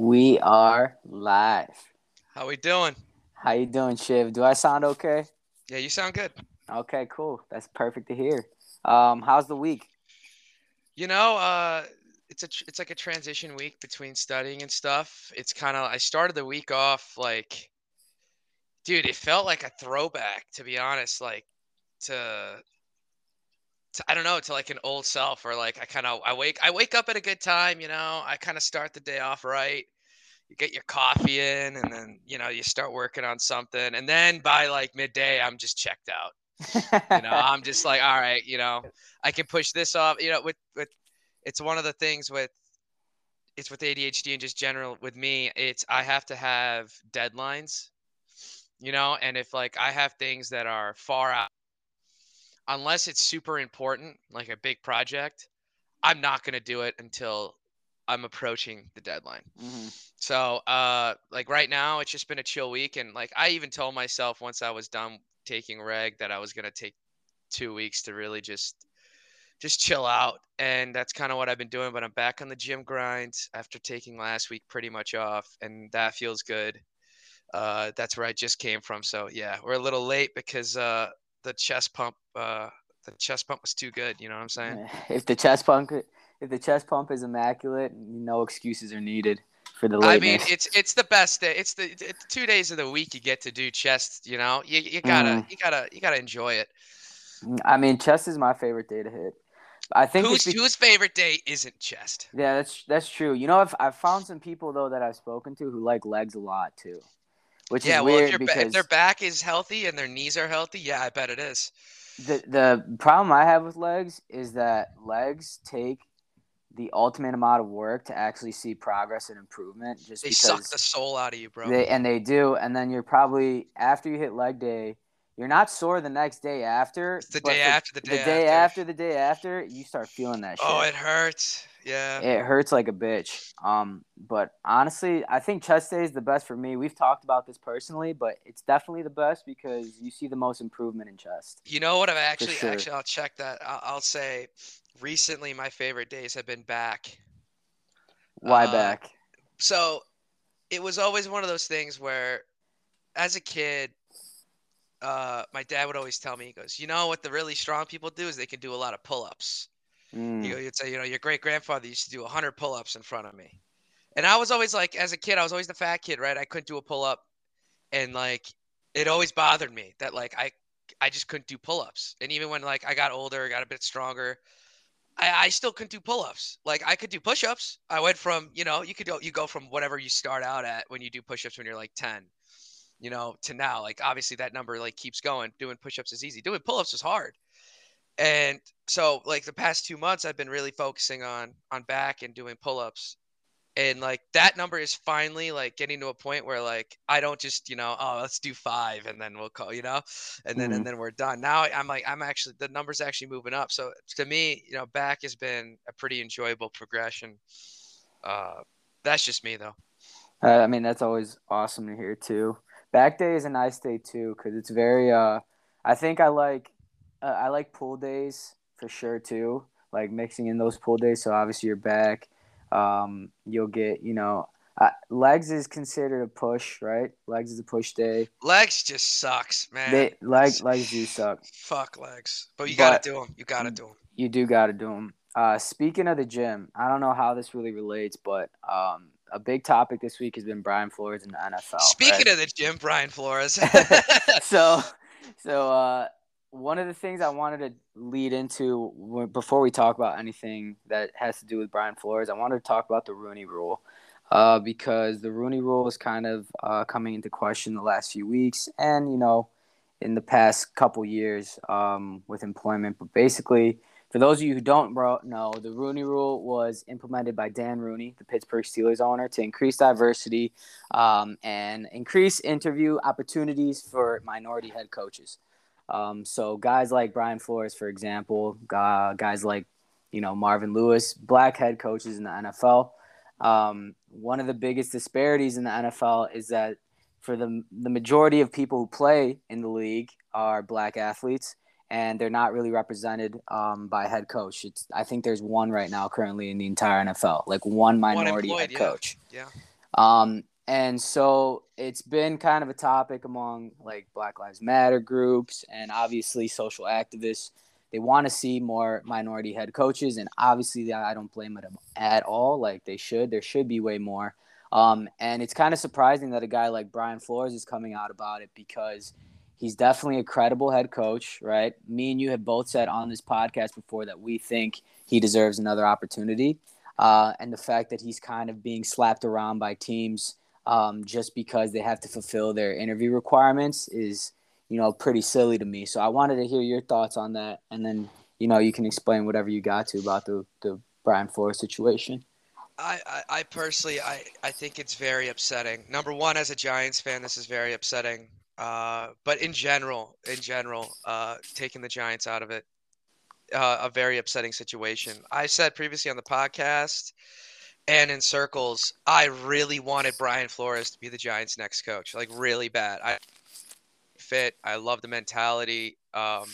We are live. How we doing? How you doing, Shiv? Do I sound okay? Yeah, you sound good. Okay, cool. That's perfect to hear. Um, how's the week? You know, uh, it's a tr- it's like a transition week between studying and stuff. It's kind of I started the week off like, dude, it felt like a throwback to be honest. Like to, to I don't know, to like an old self or like I kind of I wake I wake up at a good time. You know, I kind of start the day off right. You get your coffee in, and then you know you start working on something, and then by like midday, I'm just checked out. you know i'm just like all right you know i can push this off you know with with it's one of the things with it's with adhd and just general with me it's i have to have deadlines you know and if like i have things that are far out unless it's super important like a big project i'm not going to do it until i'm approaching the deadline hmm so uh like right now it's just been a chill week and like i even told myself once i was done taking reg that I was gonna take two weeks to really just just chill out. And that's kind of what I've been doing. But I'm back on the gym grind after taking last week pretty much off, and that feels good. Uh, that's where I just came from. So yeah, we're a little late because uh, the chest pump uh, the chest pump was too good. You know what I'm saying? If the chest pump, if the chest pump is immaculate, no excuses are needed for the I mean, it's it's the best day. It's the it's two days of the week you get to do chest. You know, you you gotta Mhm. you gotta you gotta enjoy it. I mean, chest is my favorite day to hit. I think Whose be- whose favorite day isn't chest? yeah, that's that's true. You know, I've I've found some people though that I've spoken to who like legs a lot too, which Yeah, is well, weird if, because if their back is healthy and their knees are healthy, yeah, I bet it is. the the problem I have with legs is that legs take the ultimate amount of work to actually see progress and improvement. Just They suck the soul out of you, bro. They and they do, and then you're probably after you hit leg day, you're not sore the next day after. It's the day after the day the day after. after the day after, you start feeling that shit. oh, it hurts. Yeah. It hurts like a bitch. Um, but honestly, I think chest day is the best for me. We've talked about this personally, but it's definitely the best because you see the most improvement in chest. You know what? I've actually sure. actually I'll check that. I'll, I'll say recently my favorite days have been back. Why Uh, back? So it was always one of those things where, as a kid, uh, my dad would always tell me, he goes, you know what the really strong people do is they can do a lot of pull-ups. Mm, You would say, you know, your great grandfather used to do 100 pull ups in front of me. And I was always like, as a kid, I was always the fat kid, right? I couldn't do a pull up. And like, it always bothered me that like I, I just couldn't do pull ups. And even when like I got older, got a bit stronger, I, I still couldn't do pull ups. Like I could do push ups. I went from, you know, you could go, you go from whatever you start out at when you do push ups when you're like 10, you know, to now. Like obviously that number like keeps going. Doing push ups is easy. Doing pull ups is hard. And so like the past two months I've been really focusing on on back and doing pull-ups. And like that number is finally like getting to a point where like I don't just, you know, oh let's do five and then we'll call, you know, and then Mhm. and then we're done. Now I'm like I'm actually the number's actually moving up. So to me, you know, back has been a pretty enjoyable progression. Uh that's just me though. Uh, I mean, that's always awesome to hear too. Back day is a nice day too because it's very. Uh, I think I like, uh, I like pool days for sure too. Like mixing in those pool days. So obviously you're back. Um, you'll get you know, uh, legs is considered a push, right? Legs is a push day. Legs just sucks, man. They leg legs do suck. Fuck legs. But you But- got to do them. You got to do them. You do got to do them. Uh, speaking of the gym, I don't know how this really relates, but um, a big topic this week has been Brian Flores in the NFL. Speaking right? of the gym, Brian Flores. so so uh one of the things I wanted to lead into w- before we talk about anything that has to do with Brian Flores, I wanted to talk about the Rooney Rule, uh, because the Rooney Rule is kind of uh, coming into question the last few weeks, and you know, in the past couple years um, with employment. But basically, for those of you who don't know, the Rooney Rule was implemented by Dan Rooney, the Pittsburgh Steelers owner, to increase diversity um, and increase interview opportunities for minority head coaches. Um, so guys like Brian Flores, for example, guys like you know Marvin Lewis, black head coaches in the NFL. Um, one of the biggest disparities in the NFL is that for the the majority of people who play in the league are black athletes, and they're not really represented um, by head coach. It's I think there's one right now currently in the entire NFL, like one minority employed, head yeah. coach. yeah. Um, and so it's been kind of a topic among like Black Lives Matter groups and obviously social activists. They want to see more minority head coaches, and obviously I don't blame them at all. Like they should, there should be way more. Um, and it's kind of surprising that a guy like Brian Flores is coming out about it because he's definitely a credible head coach, right? Me and you have both said on this podcast before that we think he deserves another opportunity. Uh, and the fact that he's kind of being slapped around by teams um, just because they have to fulfill their interview requirements is, you know, pretty silly to me. So I wanted to hear your thoughts on that, and then you know you can explain whatever you got to about the the Brian Flores situation. I, I, personally, I, I think it's very upsetting. Number one, as a Giants fan, this is very upsetting. Uh, but in general, in general, uh, taking the Giants out of it, uh, a very upsetting situation. I said previously on the podcast and in circles, I really wanted Brian Flores to be the Giants' next coach, like really bad. I fit. I love the mentality. Um,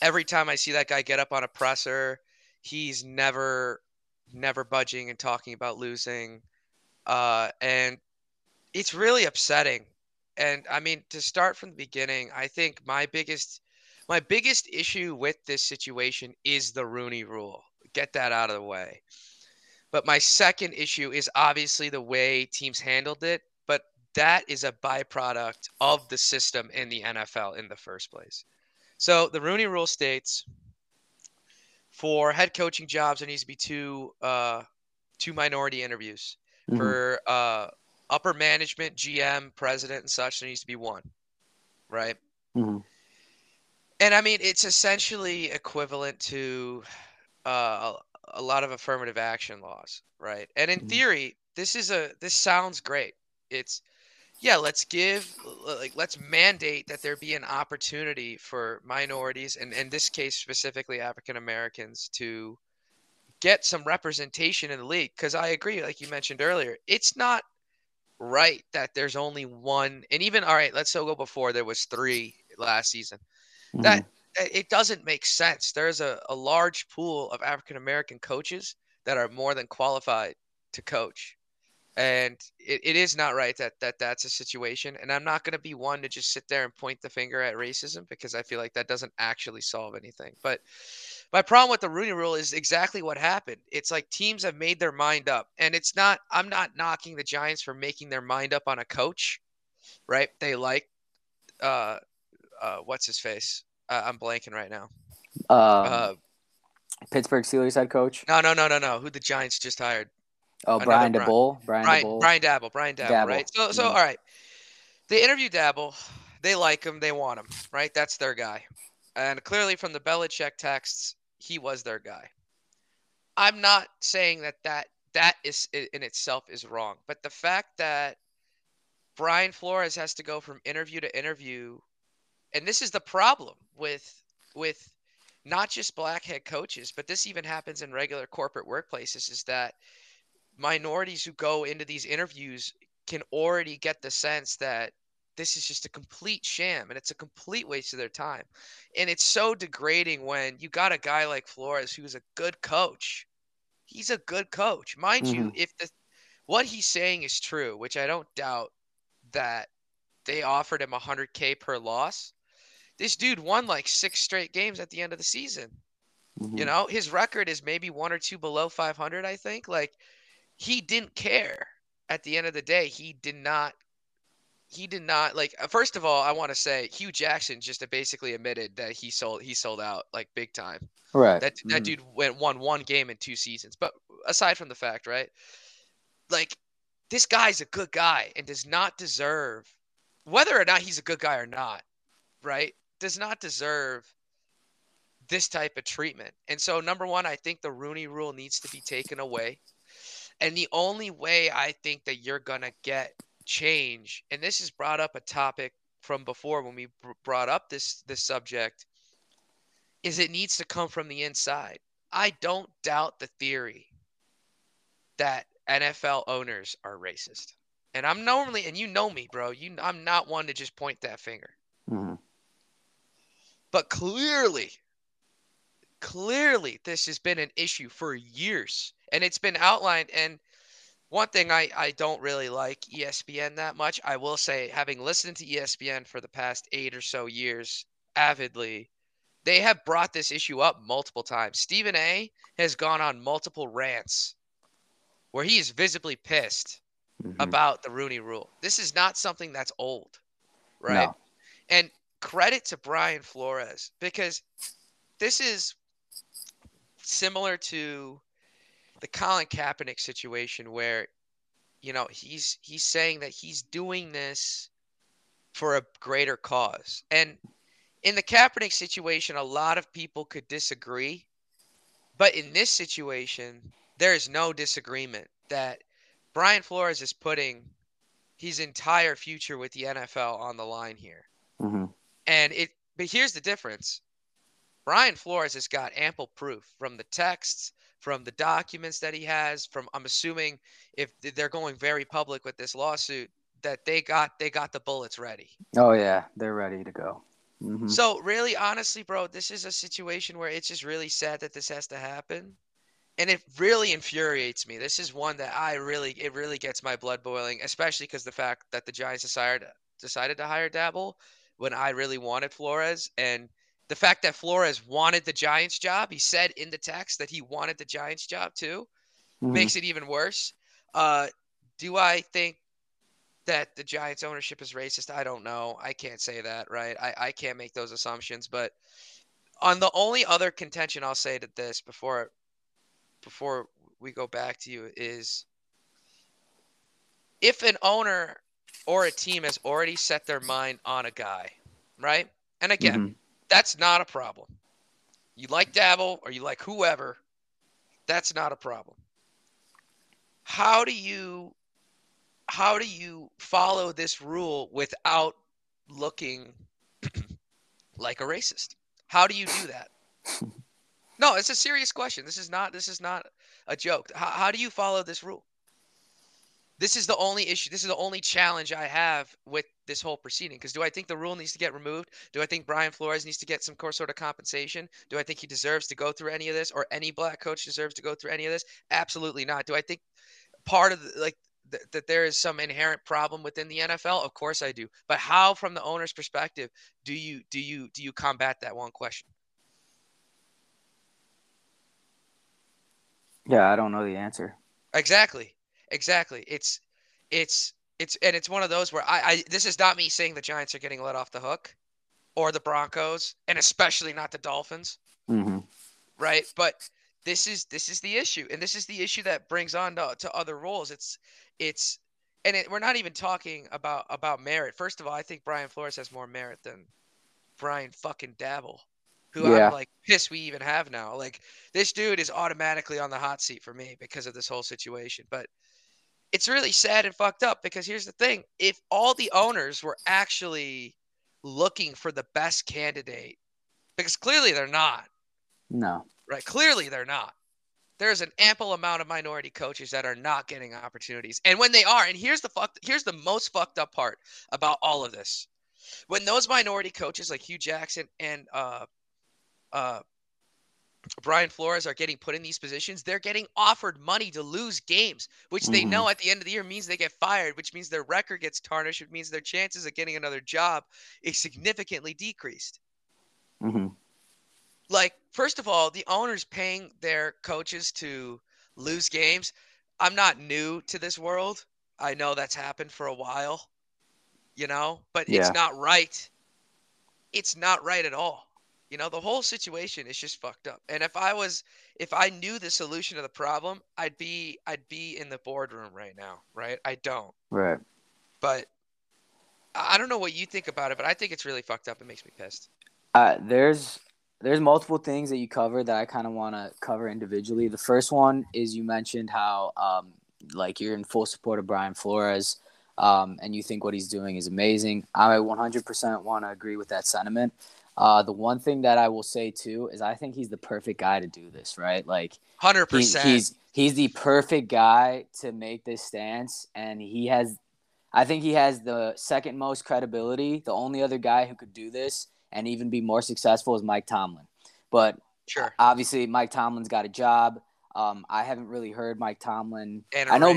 every time I see that guy get up on a presser, he's never, never budging and talking about losing. Uh, and it's really upsetting. And I mean, to start from the beginning, I think my biggest my biggest issue with this situation is the Rooney rule. Get that out of the way. But my second issue is obviously the way teams handled it, but that is a byproduct of the system in the NFL in the first place. So the Rooney rule states for head coaching jobs there needs to be two uh, two minority interviews. Mm-hmm. For uh, upper management, GM, president, and such, there needs to be one, right? Mm-hmm. And I mean, it's essentially equivalent to uh, a, a lot of affirmative action laws, right? And in mm-hmm. theory, this is a this sounds great. It's yeah, let's give like let's mandate that there be an opportunity for minorities and in this case specifically African Americans to get some representation in the league because I agree like you mentioned earlier, it's not right that there's only one and even all right, let's so go before there was 3 last season. Mm-hmm. That it doesn't make sense. There's a, a large pool of African American coaches that are more than qualified to coach. And it, it is not right that, that that's a situation. And I'm not going to be one to just sit there and point the finger at racism because I feel like that doesn't actually solve anything. But my problem with the Rooney rule is exactly what happened. It's like teams have made their mind up. And it's not, I'm not knocking the Giants for making their mind up on a coach, right? They like, uh, uh, what's his face? Uh, I'm blanking right now. Um, uh, Pittsburgh Steelers head coach. No, no, no, no, no. Who the Giants just hired? Oh, Brian Daboll. Brian, Brian Daboll. Brian Daboll. Brian Daboll, Daboll. Right. So, so mm-hmm. all right. They interview Daboll. They like him. They want him. Right. That's their guy. And clearly, from the Belichick texts, he was their guy. I'm not saying that that that is in itself is wrong, but the fact that Brian Flores has to go from interview to interview and this is the problem with with not just black head coaches, but this even happens in regular corporate workplaces is that minorities who go into these interviews can already get the sense that this is just a complete sham and it's a complete waste of their time. And it's so degrading when you got a guy like Flores who's a good coach. He's a good coach. Mind mm-hmm. you, if the what he's saying is true, which I don't doubt that they offered him 100k per loss, this dude won like six straight games at the end of the season. Mm-hmm. You know, his record is maybe one or two below 500, I think. Like, he didn't care at the end of the day. He did not. He did not like. Uh, first of all, I want to say Hue Jackson just basically admitted that he sold he sold out like big time. Right. That that mm-hmm. dude went won one game in two seasons. But aside from the fact, right, like this guy's a good guy and does not deserve whether or not he's a good guy or not, right? does not deserve this type of treatment. And so, number one, I think the Rooney rule needs to be taken away. And the only way I think that you're going to get change, and this has brought up a topic from before when we brought up this this subject, is it needs to come from the inside. I don't doubt the theory that NFL owners are racist. And I'm normally, and you know me, bro. You, I'm not one to just point that finger. Mm-hmm. But clearly, clearly, this has been an issue for years, and it's been outlined. And one thing I, I don't really like ESPN that much. I will say, having listened to ESPN for the past eight or so years avidly, they have brought this issue up multiple times. Stephen A has gone on multiple rants where he is visibly pissed Mhm. about the Rooney rule. This is not something that's old, right? No. And credit to Brian Flores because this is similar to the Colin Kaepernick situation where you know he's he's saying that he's doing this for a greater cause. And in the Kaepernick situation a lot of people could disagree, but in this situation there is no disagreement that Brian Flores is putting his entire future with the NFL on the line here. hmm And it but here's the difference. Brian Flores has got ample proof from the texts, from the documents that he has, from I'm assuming if they're going very public with this lawsuit that they got they got the bullets ready. Oh yeah, they're ready to go. hmm So really honestly, bro, this is a situation where it's just really sad that this has to happen. And it really infuriates me. This is one that I really it really gets my blood boiling, especially because the fact that the Giants decided decided to hire Daboll when I really wanted Flores and the fact that Flores wanted the Giants job, he said in the text that he wanted the Giants job too, Mhm. makes it even worse. Uh, do I think that the Giants ownership is racist? I don't know. I can't say that, right? I, I can't make those assumptions. But on the only other contention I'll say to this before before we go back to you is if an owner or a team has already set their mind on a guy, right? And again, Mhm. That's not a problem. You like Daboll or you like whoever, that's not a problem. How do you how do you follow this rule without looking like a racist? How do you do that? No, it's a serious question. This is not this is not a joke. How, how do you follow this rule? This is the only issue. This is the only challenge I have with this whole proceeding. Because do I think the rule needs to get removed? Do I think Brian Flores needs to get some core sort of compensation? Do I think he deserves to go through any of this, or any black coach deserves to go through any of this? Absolutely not. Do I think part of the, like th- that there is some inherent problem within the NFL? Of course I do. But how, from the owner's perspective, do you do you do you combat that one question? Yeah, I don't know the answer. Exactly. Exactly. It's it's it's and it's one of those where I, I this is not me saying the Giants are getting let off the hook or the Broncos and especially not the Dolphins, hmm right? But this is this is the issue and this is the issue that brings on to, to other roles. It's it's and it, we're not even talking about about merit. First of all, I think Brian Flores has more merit than Brian fucking Daboll, who Yeah. I'm like pissed we even have now. Like this dude is automatically on the hot seat for me because of this whole situation. But it's really sad and fucked up because here's the thing: if all the owners were actually looking for the best candidate, because clearly they're not, No. right? Clearly they're not. There's an ample amount of minority coaches that are not getting opportunities. And when they are, and here's the fuck here's the most fucked up part about all of this. When those minority coaches like Hue Jackson and uh uh Brian Flores are getting put in these positions, they're getting offered money to lose games, which they Mhm. know at the end of the year means they get fired, which means their record gets tarnished, which means their chances of getting another job is significantly decreased. Hmm like first of all the owners paying their coaches to lose games i'm not new to this world. I know that's happened for a while you know but Yeah. it's not right. It's not right at all you know the whole situation is just fucked up and if i was if i knew the solution to the problem i'd be i'd be in the boardroom right now right i don't Right. but i don't know what you think about it but i think it's really fucked up it makes me pissed Uh, there's there's multiple things that you cover that I kind of want to cover individually. The first one is you mentioned how um, like you're in full support of Brian Flores, um, and you think what he's doing is amazing. I 100% want to agree with that sentiment. Uh, the one thing that I will say too is I think he's the perfect guy to do this, right? Like 100% he, he's he's the perfect guy to make this stance, and he has. I think he has the second most credibility. The only other guy who could do this and even be more successful is Mike Tomlin. But sure obviously, Mike Tomlin's got a job. Um, I haven't really heard Mike Tomlin. and I know-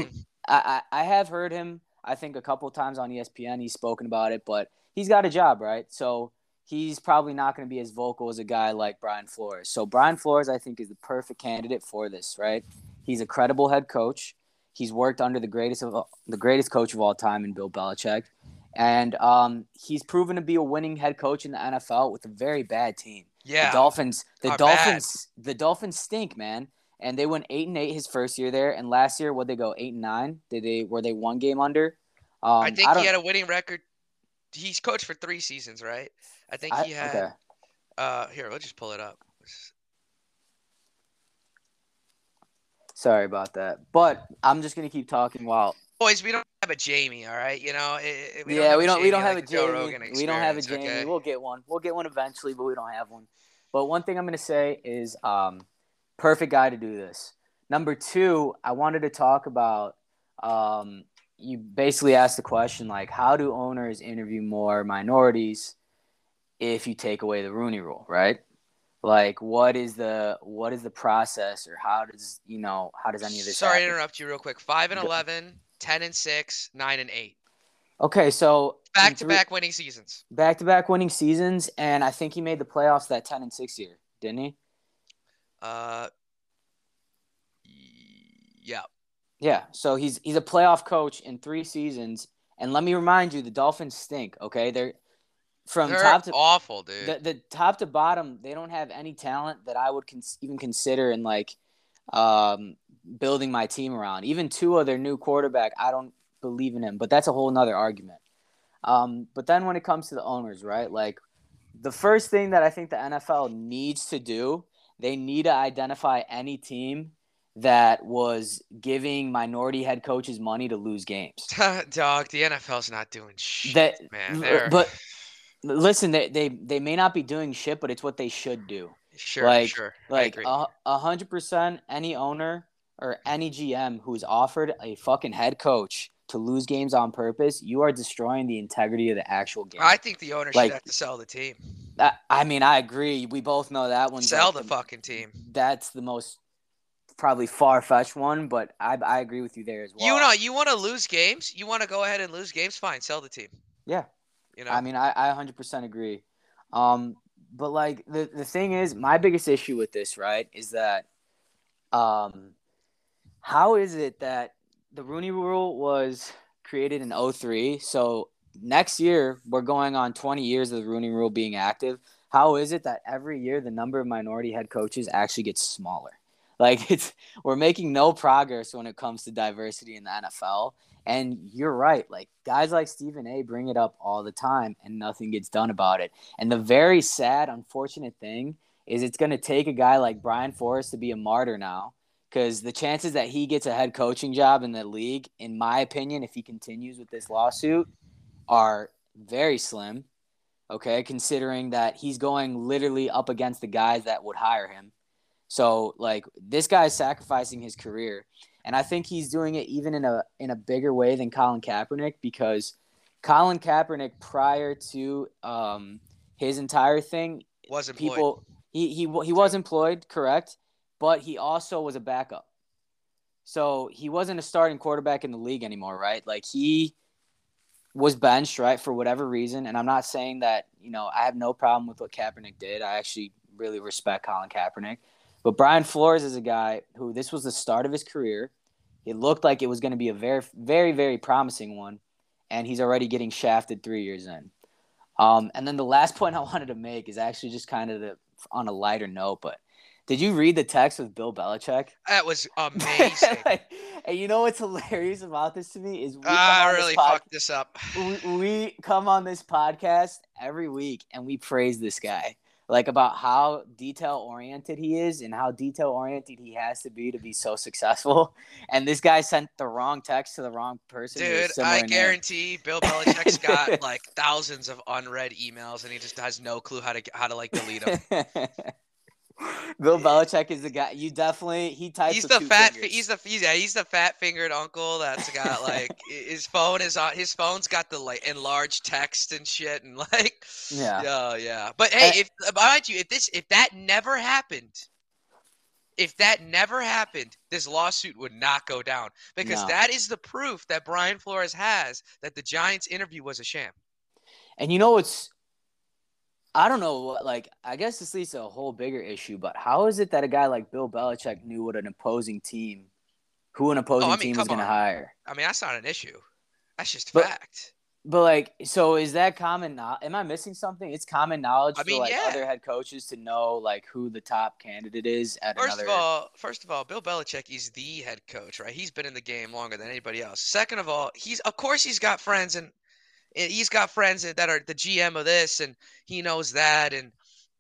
I, I I have heard him. I think a couple times on ESPN he's spoken about it, but he's got a job, right? So he's probably not going to be as vocal as a guy like Brian Flores. So Brian Flores, I think, is the perfect candidate for this, right? He's a credible head coach. He's worked under the greatest of the greatest coach of all time in Bill Belichick, and um, he's proven to be a winning head coach in the NFL with a very bad team. Yeah. The Dolphins, the Dolphins, the Dolphins stink, man. And they went eight and eight his first year there, and last year, what they go eight and nine? Did they were they one game under? Um, I think don't- he had a winning record. He's coached for three seasons, right? I think I- he had. okay. Uh, here, let's just pull it up. Sorry about that, but I'm just gonna keep talking while. Boys, we don't have a Jamie, all right? You know, it, it- yeah, have we don't. We don't have a Jamie. Rogan We don't have a Jamie. okay? We'll get one. We'll get one eventually, but we don't have one. But one thing I'm gonna say is, um, perfect guy to do this. Number two, I wanted to talk about. Um, you basically asked the question like, how do owners interview more minorities if you take away the Rooney Rule, right? Like, what is the what is the process, or how does you know how does any of this? Sorry to interrupt you real quick. Five and Go- 11, 10 and six, nine and eight. Okay, so back to back winning seasons. back to back winning seasons, and I think he made the playoffs that ten and six year, didn't he? Uh, yeah. Yeah. So he's he's a playoff coach in three seasons, and let me remind you, the Dolphins stink. Okay, they're from They're top to awful, dude. the, the top to bottom. They don't have any talent that I would cons- even consider in like um, building my team around. Even Tua, their new quarterback, I don't believe in him, but that's a whole nother argument. Um, but then when it comes to the owners, right? Like the first thing that I think the NFL needs to do, they need to identify any team that was giving minority head coaches money to lose games. Dog, the NFL's not doing shit, That- man. They're, but listen, they, they they may not be doing shit, but it's what they should do. sure, like- sure. Like a hundred percent, any owner or any GM who's offered a fucking head coach to lose games on purpose, you are destroying the integrity of the actual game. I think the owner like- should have to sell the team. I, I mean, I agree. We both know that one. Sell like the fucking team. That's the most probably far fetched one, but I I agree with you there as well. You know, you want to lose games. You want to go ahead and lose games. Fine, sell the team. Yeah. You know, I mean, I, I 100% agree. Um, but like the, the thing is, my biggest issue with this, right, is that um, how is it that the Rooney Rule was created in 03? So next year we're going on 20 years of the Rooney Rule being active. How is it that every year the number of minority head coaches actually gets smaller? Like it's we're making no progress when it comes to diversity in the NFL. And you're right. Like guys like Stephen A bring it up all the time and nothing gets done about it. And the very sad, unfortunate thing is it's going to take a guy like Brian Forrest to be a martyr now because the chances that he gets a head coaching job in the league, in my opinion, if he continues with this lawsuit, are very slim. Okay. Considering that he's going literally up against the guys that would hire him. So, like, this guy is sacrificing his career and I think he's doing it even in a in a bigger way than Colin Kaepernick because Colin Kaepernick prior to um, his entire thing, was employed. people he he he was employed, correct, but he also was a backup. So he wasn't a starting quarterback in the league anymore, right? Like he was benched, right, for whatever reason. And I'm not saying that you know I have no problem with what Kaepernick did. I actually really respect Colin Kaepernick. But Brian Flores is a guy who this was the start of his career. It looked like it was going to be a very, very, very promising one, and he's already getting shafted three years in. Um, and then the last point I wanted to make is actually just kind of the, on a lighter note. But did you read the text with Bill Belichick? That was amazing. and you know what's hilarious about this to me is we I on this really pod- fucked this up. we, we come on this podcast every week and we praise this guy like about how detail oriented he is and how detail oriented he has to be to be so successful and this guy sent the wrong text to the wrong person Dude, I name. guarantee Bill Belichick's got like thousands of unread emails, and he just has no clue how to how to like delete them. Bill Belichick is the guy. You definitely he types. He's the fat. fingers. He's the he's, yeah, he's the fat fingered uncle that's got like his phone is on. His phone's got the like enlarged text and shit, and like Yeah. yeah, yeah. But hey, Uh, if mind you, if this if that never happened, If that never happened, this lawsuit would not go down because No. that is the proof that Brian Flores has that the Giants interview was a sham. And you know what's I don't know what like I guess this leads to a whole bigger issue, but how is it that a guy like Bill Belichick knew what an opposing team who an oh, opposing Oh, mean, team was gonna on. hire? I mean, that's not an issue. That's just But- fact. But like so is that common no- am I missing something? It's common knowledge I for like yeah. other head coaches to know like who the top candidate is at First another of all, first of all, Bill Belichick is the head coach, right? He's been in the game longer than anybody else. Second of all, he's of course he's got friends and he's got friends that are the GM of this and he knows that and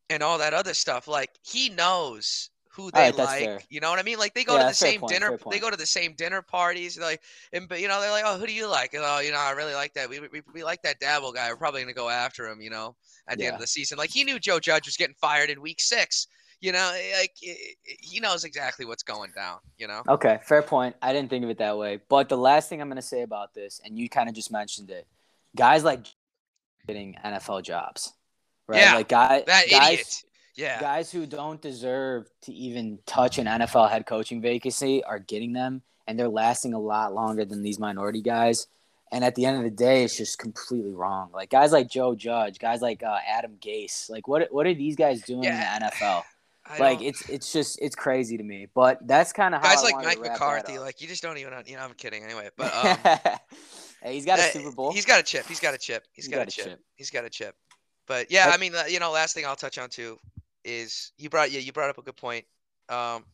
and all that other stuff. Like he knows who they right, like. You know what I mean? Like they go Yeah, to the same point, dinner. They go to the same dinner parties. Like and but you know they're like, oh, who do you like? And, oh, you know, I really like that. We we, we like that Daboll guy. We're probably gonna go after him. You know, at the end of the season. Like he knew Joe Judge was getting fired in week six. You know, eh, like eh, eh, he knows exactly what's going down. You know. Okay, fair point. I didn't think of it that way. But the last thing I'm going to say about this, and you kind of just mentioned it, guys like getting NFL jobs, right? Yeah, like guy, That guys, idiot. Yeah. guys who don't deserve to even touch an NFL head coaching vacancy are getting them, and they're lasting a lot longer than these minority guys. And at the end of the day, it's just completely wrong. Like guys like Joe Judge, guys like uh, Adam Gase, like what what are these guys doing Yeah. in the NFL? I Like don't- it's it's just it's crazy to me. But that's kind of how guys I like Mike McCarthy. Like you just don't even. You know, I'm kidding. Anyway, but um, hey, he's got a eh, Super Bowl. He's got a chip. He's got a chip. He's got, a chip. He's got a chip. But yeah, I mean, uh, you know, last thing I'll touch on too is you brought yeah you brought up a good point. Um,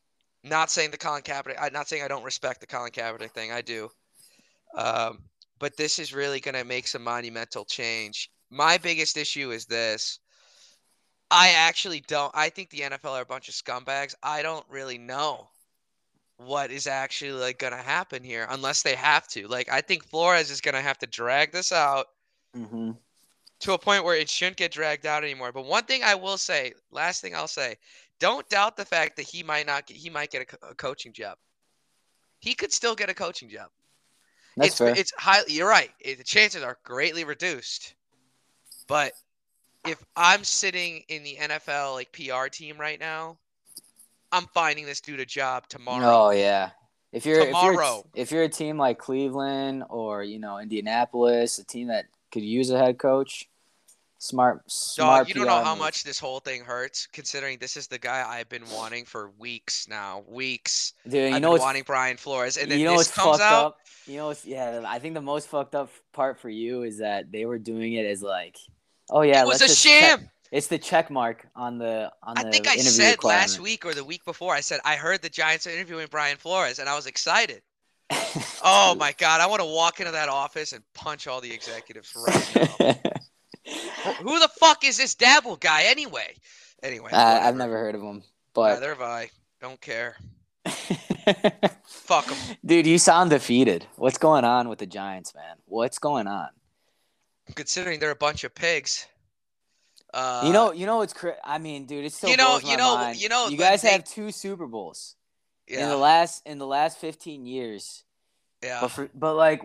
not saying the Colin Kaepernick. I'm not saying I don't respect the Colin Kaepernick thing. I do. Um, but this is really going to make some monumental change. My biggest issue is this. I actually don't. I think the NFL are a bunch of scumbags. I don't really know what is actually like going to happen here unless they have to. Like I think Flores is going to have to drag this out hmm to a point where it shouldn't get dragged out anymore. But one thing I will say, last thing I'll say, don't doubt the fact that he might not get, he might get a, a coaching job. He could still get a coaching job. That's it's fair. it's highly You're right. It, the chances are greatly reduced. But if I'm sitting in the NFL like PR team right now, I'm finding this dude a job tomorrow. Oh yeah. If you're if you're Tomorrow. if you're a team like Cleveland or you know Indianapolis, a team that could use a head coach, smart smart. Dog, you don't know how much this whole thing hurts, considering this is the guy I've been wanting for weeks now. Weeks. Dude, you I've know been wanting Brian Flores, and then you know this comes fucked out. up. You know yeah. I think the most fucked up part for you is that they were doing it as like, oh yeah, it was a sham. It's the check mark on the on I the I think I said last week or the week before. I said I heard the Giants are interviewing Brian Flores, and I was excited. Oh my god, I want to walk into that office and punch all the executives right now. Who the fuck is this Daboll guy anyway? Anyway, I, I've never heard of him, but Neither have I. Don't care. Fuck 'em. dude, you sound defeated. What's going on with the Giants, man? What's going on? Considering they're a bunch of pigs. Uh, you know, you know it's. cra- I mean, dude, it still you know- you know- mind. you know, you guys they- have two Super Bowls in the last in the last fifteen years, yeah. but for, but like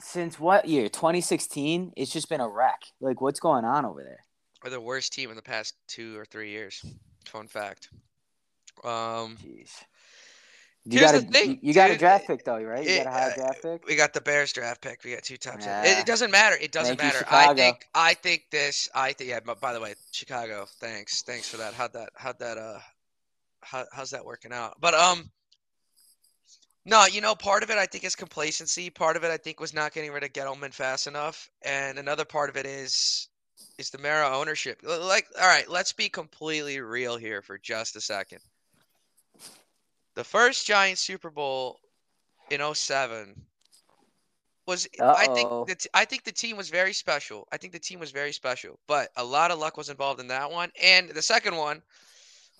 since what year? Twenty sixteen. It's just been a wreck. Like, what's going on over there? We're the worst team in the past two or three years. Fun fact. Um, Jeez. You Here's got a the thing, you, got a draft pick though, right? You It- got a high uh, draft pick. we got the Bears draft pick. We got two top ten. It, it doesn't matter. It doesn't Thank matter. I think. I think this. I think. Yeah. but By the way, Chicago. Thanks. Thanks for that. How'd that? How'd that? Uh, how, how's that working out? But um. No, you know, part of it I think is complacency. Part of it I think was not getting rid of Gettleman fast enough, and another part of it is is the Mara ownership. Like, all right, let's be completely real here for just a second. The first Giants Super Bowl in 07 was I think Uh-oh. the t- I think the team was very special. I think the team was very special, but a lot of luck was involved in that one, and the second one,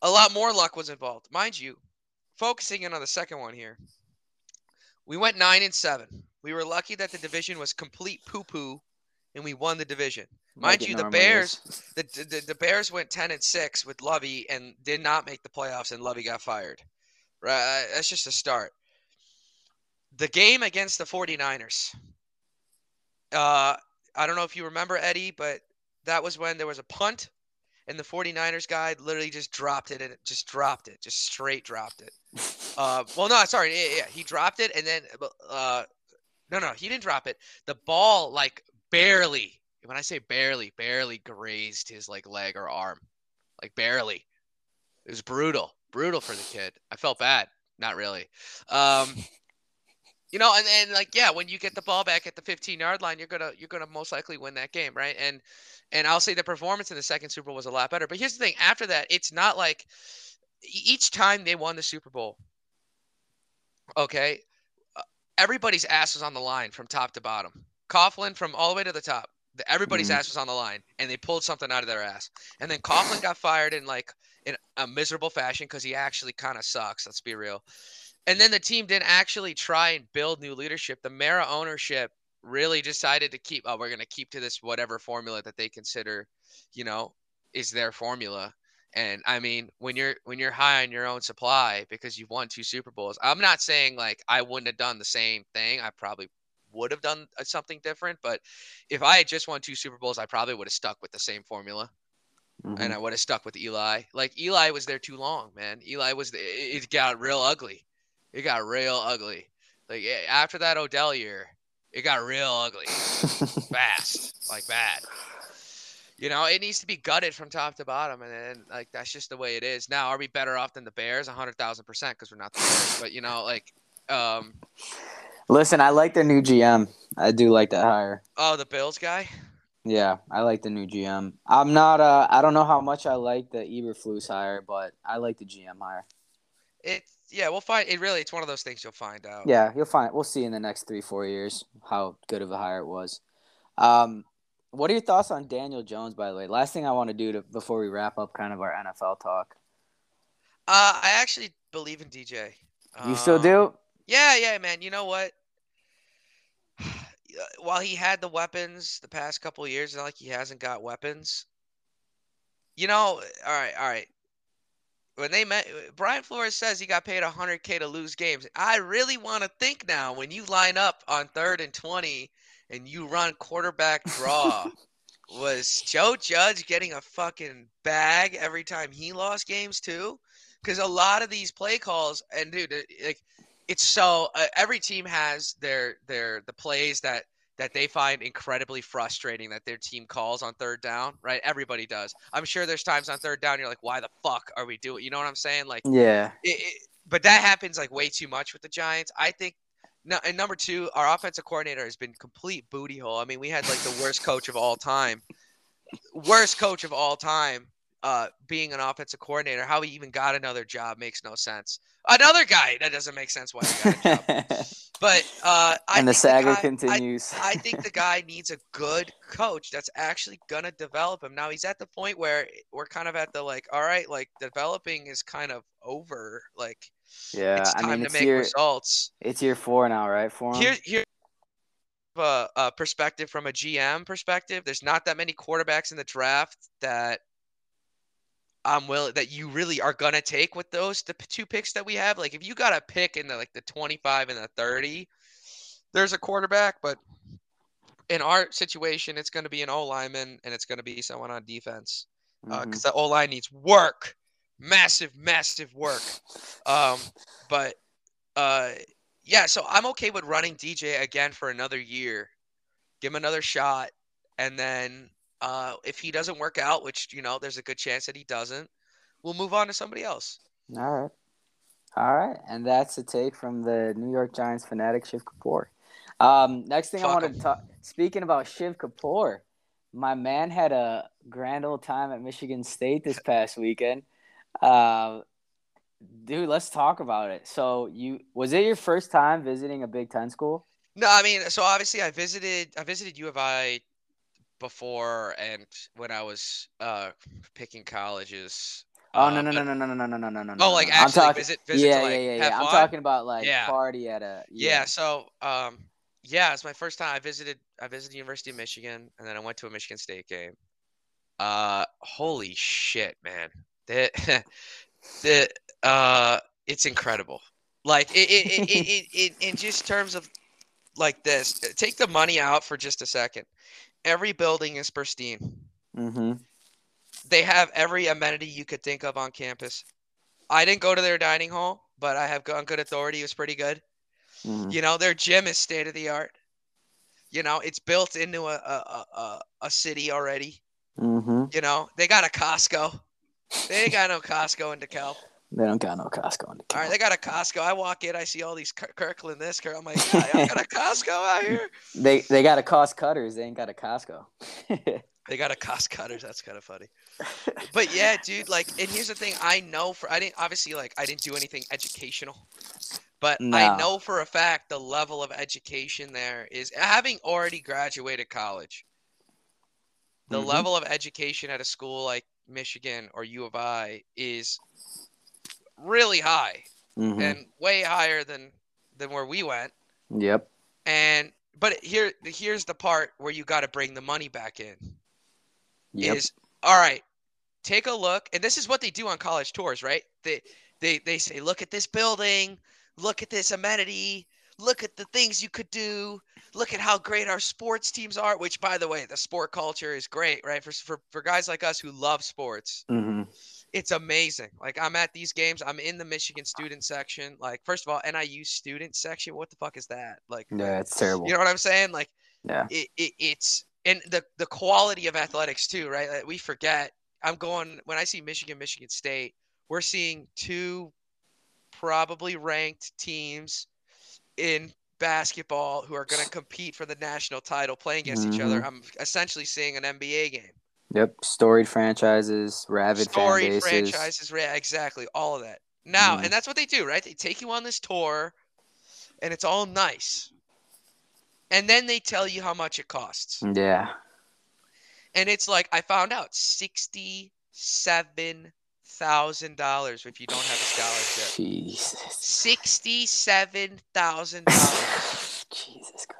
a lot more luck was involved, mind you. Focusing in on the second one here, we went nine and seven. We were lucky that the division was complete poo poo, and we won the division. Mind you, the Bears, the, the the Bears went ten and six with Lovie and did not make the playoffs, and Lovie got fired. Right, that's just a start. The game against the 49ers. Uh, I don't know if you remember Eddie, but that was when there was a punt, and the 49ers guy literally just dropped it and it just dropped it, just straight dropped it. Uh, well, no, sorry, yeah, yeah, he dropped it and then, uh, no, no, he didn't drop it. The ball like barely, when I say barely, barely grazed his like leg or arm, like barely. It was brutal, brutal for the kid. I felt bad, not really. Um, you know, and, and like yeah, when you get the ball back at the 15 yard line, you're gonna you're gonna most likely win that game, right? And and I'll say the performance in the second Super Bowl was a lot better. But here's the thing: after that, it's not like each time they won the Super Bowl. Okay, uh, everybody's ass was on the line from top to bottom. Coughlin from all the way to the top. Everybody's mm-hmm. ass was on the line, and they pulled something out of their ass. And then Coughlin got fired in like in a miserable fashion because he actually kind of sucks. Let's be real. And then the team didn't actually try and build new leadership. The Mara ownership really decided to keep. Oh, we're going to keep to this whatever formula that they consider, you know, is their formula. And I mean, when you're when you're high on your own supply because you've won two Super Bowls, I'm not saying like I wouldn't have done the same thing. I probably would have done uh, something different. But if I had just won two Super Bowls, I probably would have stuck with the same formula. Mm-hmm. And I would have stuck with Eli. Like Eli was there too long, man. Eli was it got real ugly. It got real ugly. Like after that Odell year, it got real ugly, fast, like bad. You know, it needs to be gutted from top to bottom, and then like that's just the way it is. Now, are we better off than the Bears? hundred thousand percent, because we're not the Bears. But you know, like, um, Listen, I like their new GM. I do like that hire. Oh, the Bills guy. Yeah, I like the new GM. I'm not. Uh, I don't know how much I like the Eberflus hire, but I like the GM hire. It. Yeah, we'll find. It really. It's one of those things you'll find out. Yeah, you'll find. We'll see in the next three, four years how good of a hire it was. Um, what are your thoughts on Daniel Jones? By the way, last thing I want to do to before we wrap up, kind of our NFL talk. Uh, I actually believe in DJ. You um, still do? Yeah, yeah, man. You know what? While he had the weapons the past couple years, not like he hasn't got weapons. You know, all right, all right. When they met, Brian Flores says he got paid 100k to lose games. I really want to think now when you line up on third and 20 and you run quarterback draw. was Joe Judge getting a fucking bag every time he lost games too? Because a lot of these play calls, and dude, like it's so uh, every team has their their the plays that that they find incredibly frustrating that their team calls on third down, right? Everybody does. I'm sure there's times on third down you're like, why the fuck are we doing? You know what I'm saying? Like, yeah. It, it, but that happens like way too much with the Giants. I think. No, and number two, our offensive coordinator has been complete booty hole. I mean, we had like the worst coach of all time, worst coach of all time, uh, being an offensive coordinator. How he even got another job makes no sense. Another guy that doesn't make sense why he got a job. but uh, I and the saga the guy, continues. I, I, think the guy needs a good coach that's actually gonna develop him. Now he's at the point where we're kind of at the like, all right, like developing is kind of over. Like, yeah, it's time I mean, to it's make year, results. It's year four now, right? For him. Here, here. A, a perspective from a GM perspective, there's not that many quarterbacks in the draft that I'm willing that you really are gonna take with those the two picks that we have. Like if you got a pick in the like the 25 and the 30, there's a quarterback, but in our situation, it's gonna be an O lineman and it's gonna be someone on defense because uh, mm-hmm. the O line needs work, massive, massive work. Um, but uh, yeah, so I'm okay with running DJ again for another year, give him another shot, and then uh, if he doesn't work out, which you know, there's a good chance that he doesn't, we'll move on to somebody else. All right, all right, and that's a take from the New York Giants fanatic Shiv Kapoor. Um, next thing Fuck I wanted to talk. Speaking about Shiv Kapoor, my man had a grand old time at Michigan State this past weekend. Uh, dude, let's talk about it. So, you was it your first time visiting a Big Ten school? No, I mean, so obviously I visited I visited U of I before and when I was uh picking colleges. Oh no no no no no no no no no no no. Oh, like actually I'm talking, visit visit yeah, to, like, yeah yeah yeah. I'm talking about like yeah. party at a yeah. yeah. So um yeah, it's my first time. I visited I visited University of Michigan and then I went to a Michigan State game. Uh, holy shit, man! The the uh, it's incredible. Like it it, it, it, it, it in just terms of like this. Take the money out for just a second every building is pristine. Mm-hmm. They have every amenity you could think of on campus. I didn't go to their dining hall, but I have on good authority. It was pretty good. Mhm. You know, their gym is state of the art. You know, it's built into a a, a, a city already. Mhm. You know, they got a Costco. They ain't got no Costco in DeKalb. They don't got no Costco in the All right, they got a Costco. I walk in, I see all these Kirkland this, Kirk. I'm like, I got a Costco out here. They they got a cost cutters. They ain't got a Costco. They got a cost cutters. That's kind of funny. But yeah, dude. Like, and here's the thing. I know for I didn't obviously like I didn't do anything educational, but No. I know for a fact the level of education there is having already graduated college. The Mhm. level of education at a school like Michigan or U of I is really high Mhm. and way higher than than where we went. Yep. And but here here's the part where you got to bring the money back in. Yep. is all right take a look and this is what they do on college tours right they they they say look at this building look at this amenity look at the things you could do look at how great our sports teams are which by the way the sport culture is great right for for, for guys like us who love sports hmm it's amazing like i'm at these games i'm in the michigan student section like first of all niu student section what the fuck is that like Yeah, it's terrible. you know what i'm saying like yeah. it, it it's and the the quality of athletics too, right? Like we forget. I'm going when I see Michigan, Michigan State. We're seeing two probably ranked teams in basketball who are going to compete for the national title, playing against each other. Mhm. I'm essentially seeing an NBA game. Yep. Storied franchises, rabid Storied fan bases. franchises, yeah, exactly, all of that. Now, Mhm. and that's what they do, right? They take you on this tour, and it's all nice, and then they tell you how much it costs. Yeah. and it's like I found out sixty-seven thousand dollars if you don't have a scholarship. Jesus. Sixty-seven thousand dollars. Jesus Christ.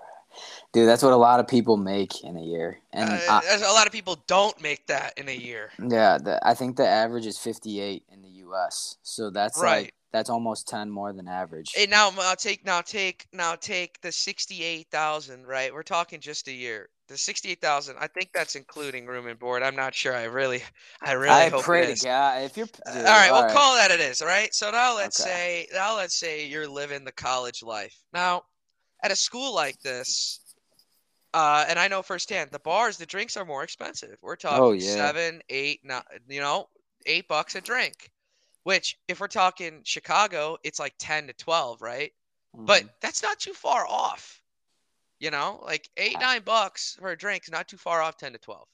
Dude, that's what a lot of people make in a year. And Uh, I- a lot of people don't make that in a year. yeah, the, I think the average is 58 in the US. So that's Right. like that's almost 10 more than average. And now I'll take now take now take the sixty-eight thousand. Right, we're talking just a year. The sixty-eight thousand. I think that's including room and board. I'm not sure. I really, I really I hope pray it to. God if you're Uh, dude, all right, we'll all right. call that it is. All right. So now let's Okay. say now let's say you're living the college life. Now, at a school like this, uh, and I know firsthand, the bars, the drinks are more expensive. We're talking Oh, yeah. seven, eight, nine, you know, eight bucks a drink. Which, if we're talking Chicago, it's like ten to twelve, right? But Mhm. that's not too far off. You know, like eight, Ah. nine bucks for a drink is not too far off ten to twelve.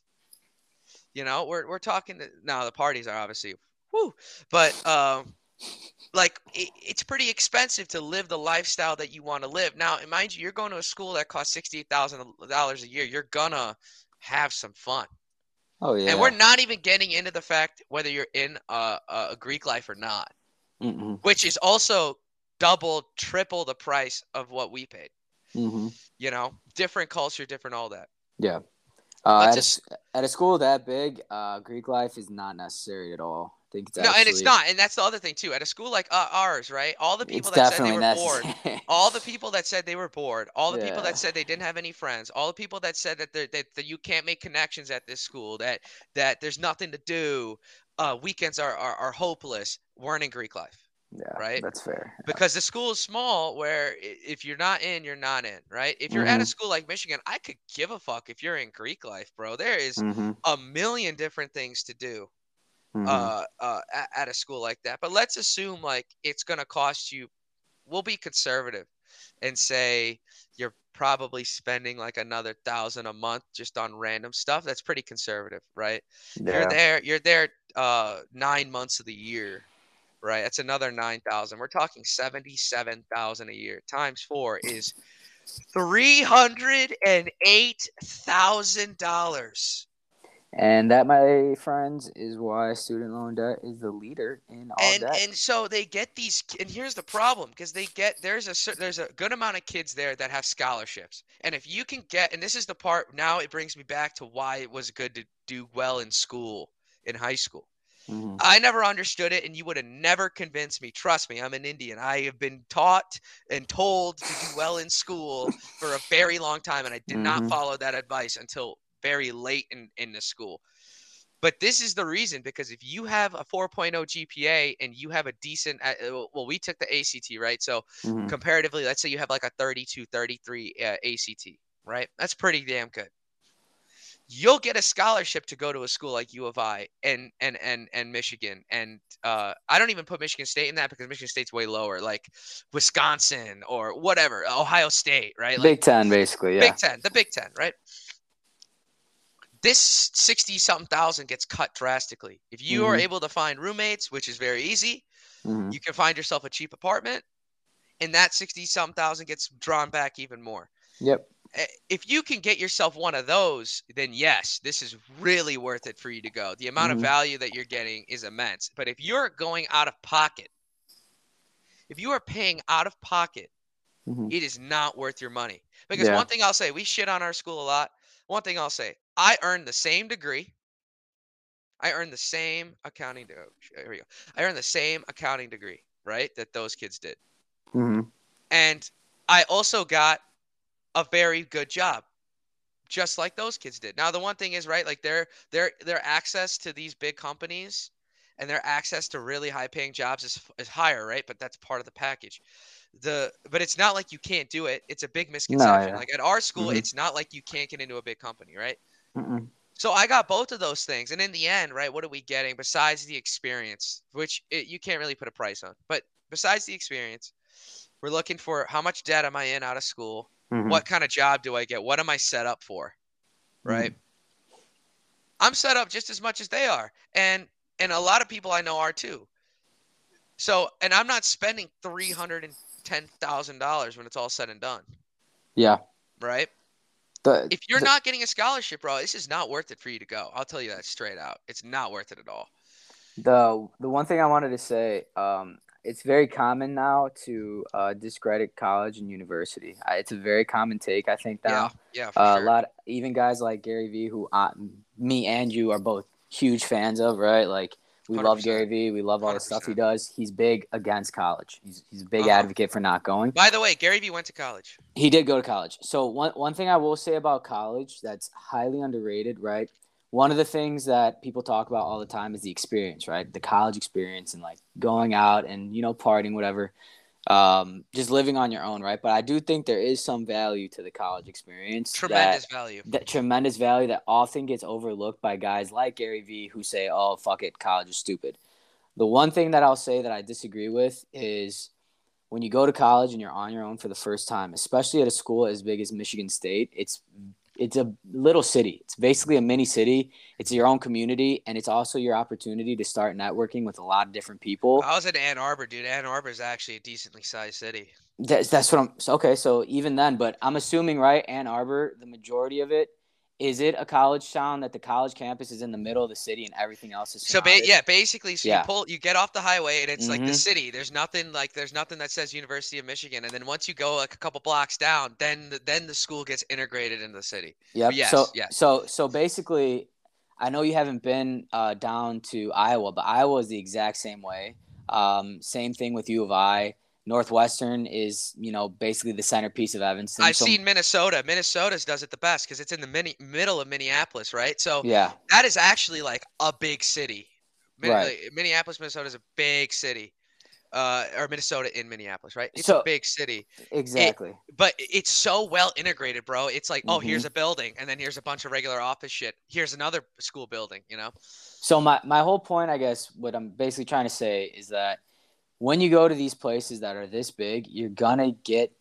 You know, we're we're talking to, now the parties are obviously whoo, but um like it, it's pretty expensive to live the lifestyle that you want to live. Now, mind you, you're going to a school that costs sixty thousand dollars a year. You're gonna have some fun. oh yeah. And we're not even getting into the fact whether you're in a, a a Greek life or not, Mhm. which is also double, triple the price of what we paid. Mhm. You know, different culture, different all that. Yeah. Uh, at, a, just- s- at a school that big, uh, Greek life is not necessary at all. Think it's no, and it's not, and that's the other thing too. At a school like uh, ours, right? All the It's people that said they were bored, all the people that said they were bored, all the people that said they didn't have any friends, all the people that said that, that that you can't make connections at this school, that that there's nothing to do, uh, weekends are, are are hopeless, weren't in Greek life yeah, right? That's fair. because the school is small. Where if you're not in, you're not in, right? If you're at a Mhm. school like Michigan, I could give a fuck if you're in Greek life, bro. There is hmm a million different things to do hmm uh, uh, at, at a school like that. But let's assume like it's gonna cost you. We'll be conservative and say you're probably spending like another thousand a month just on random stuff. That's pretty conservative, right? You're there. You're there uh, nine months of the year, right? That's another nine thousand. We're talking seventy-seven thousand a year times four is three hundred and eight thousand dollars. And that, my friends, is why student loan debt is the leader in all and debt. and so they get these and here's the problem because they get there's a there's a good amount of kids there that have scholarships and if you can get and this is the part now it brings me back to why it was good to do well in school in high school Mhm. i never understood it and you would have never convinced me trust me i'm an indian i have been taught and told to do well in school for a very long time and i did not Mhm. follow that advice until very late in in the school But this is the reason because if you have a 4.0 GPA and you have a decent, uh, uh, well, we took the ACT, right? So Mhm. comparatively, let's say you have like a 32, 33 uh, ACT, right? That's pretty damn good. You'll get a scholarship to go to a school like U of I and and and and Michigan, and uh, I don't even put Michigan State in that because Michigan State's way lower, like Wisconsin or whatever, Ohio State, right? Like, Big Ten, basically. Yeah. Big Ten, the Big Ten, right? This 60 something thousand gets cut drastically. If you are Mhm. able to find roommates, which is very easy, Mhm. you can find yourself a cheap apartment, and that 60 something thousand gets drawn back even more. Yep. Eh, If you can get yourself one of those, then yes, this is really worth it for you to go. The amount Mhm. of value that you're getting is immense. But if you're going out of pocket, if you are paying out of pocket, Mhm. it is not worth your money. Because Yeah. one thing I'll say, we shit on our school a lot. One thing I'll say, I earned the same degree. I earned the same accounting. de- oh, Here we go. I earned the same accounting degree, right? That those kids did, Mhm. and I also got a very good job, just like those kids did. Now the one thing is, right? Like their their their access to these big companies and their access to really high paying jobs is is higher, right? But that's part of the package. The but it's not like you can't do it. It's a big misconception. yeah. Like at our school, Mhm. it's not like you can't get into a big company, right? Mm-mm. So I got both of those things, and in the end, right, what are we getting besides the experience, which it, you can't really put a price on, but besides the experience, we're looking for how much debt am I in out of school? Mhm. What kind of job do I get? What am I set up for? Mm-hmm. Right? I'm set up just as much as they are, and and a lot of people I know are too. So, and I'm not spending three hundred and ten thousand dollars when it's all said and done, Yeah. right? The, If you're the- not getting a scholarship, bro, this is not worth it for you to go. I'll tell you that straight out. It's not worth it at all. the the one thing I wanted to say, um, it's very common now to uh, discredit college and university. I, it's a very common take, I think now. Yeah, yeah, for Uh, sure. A lot, even guys like Gary Vee, who uh, me and you are both huge fans of, right? Like we love 100%. Gary Vee, we love all the stuff he does. He's big against college. He's he's a big Uh-huh. advocate for not going. By the way, Gary Vee went to college. He did go to college. So one one thing I will say about college that's highly underrated, right? One of the things that people talk about all the time is the experience, right? The college experience and like going out and you know partying, whatever. Um, just living on your own, right? But I do think there is some value to the college experience. that- Tremendous value. that tremendous value that often gets overlooked by guys like Gary Vee who say, "Oh, fuck it, college is stupid." The one thing that I'll say that I disagree with is when you go to college and you're on your own for the first time, especially at a school as big as Michigan State, it's it's a little city. It's basically a mini city. It's your own community, and it's also your opportunity to start networking with a lot of different people. I was in Ann Arbor, dude. Ann Arbor is actually a decently sized city. That's that's what I'm. so- Okay, so even then, but I'm assuming right, Ann Arbor, the majority of it, is it a college town that the college campus is in the middle of the city and everything else is So ba- yeah, basically, so Yeah. you pull, you get off the highway, and it's like the Mhm. city. There's nothing like there's nothing that says University of Michigan, and then once you go like a couple blocks down, then the, then the school gets integrated into the city. Yep. yes, so yes. so so basically, I know you haven't been uh, down to Iowa, but Iowa is the exact same way. Um, same thing with U of I. Northwestern is you know basically the centerpiece of Evanston. I've so- seen Minnesota. Minnesota's does it the best because it's in the mini, middle of Minneapolis, right? So Yeah. that is actually like a big city. Min- Right. Minneapolis, Minnesota is a big city. Uh, or Minnesota in Minneapolis, right? It's So- a big city, Exactly. but it's so well integrated, bro. It's like, oh, Mm-hmm. here's a building, and then here's a bunch of regular office shit. Here's another school building, you know? So my, my whole point, I guess, what I'm basically trying to say is that when you go to these places that are this big, you're gonna get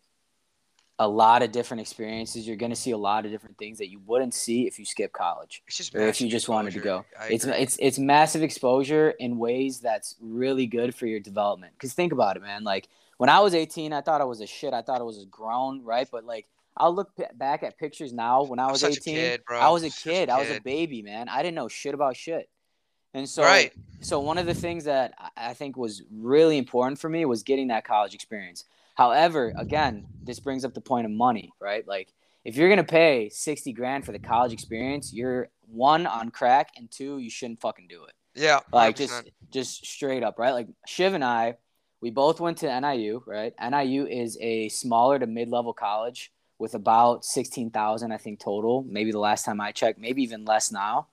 a lot of different experiences. You're gonna see a lot of different things that you wouldn't see if you skip college It's just or if you just wanted to go. I It's agree. it's it's massive exposure in ways that's really good for your development. Cause think about it, man. Like when I was 18, I thought I was a shit. I thought I was grown, right? But like I'll look p- back at pictures now. When I was 18, kid. I was a Such a kid. I was a baby, man. I didn't know shit about shit. And so, right. so one of the things that I- think was really important for me was getting that college experience. However, again, this brings up the point of money, right? Like if you're gonna pay sixty grand for the college experience, you're one on crack, and two, you shouldn't fucking do it. Yeah. Like 100%. just just straight up, right? Like Shiv and I, we both went to NIU, right? NIU is a smaller to mid level college with about sixteen thousand, I think, total. Maybe the last time I checked, maybe even less now.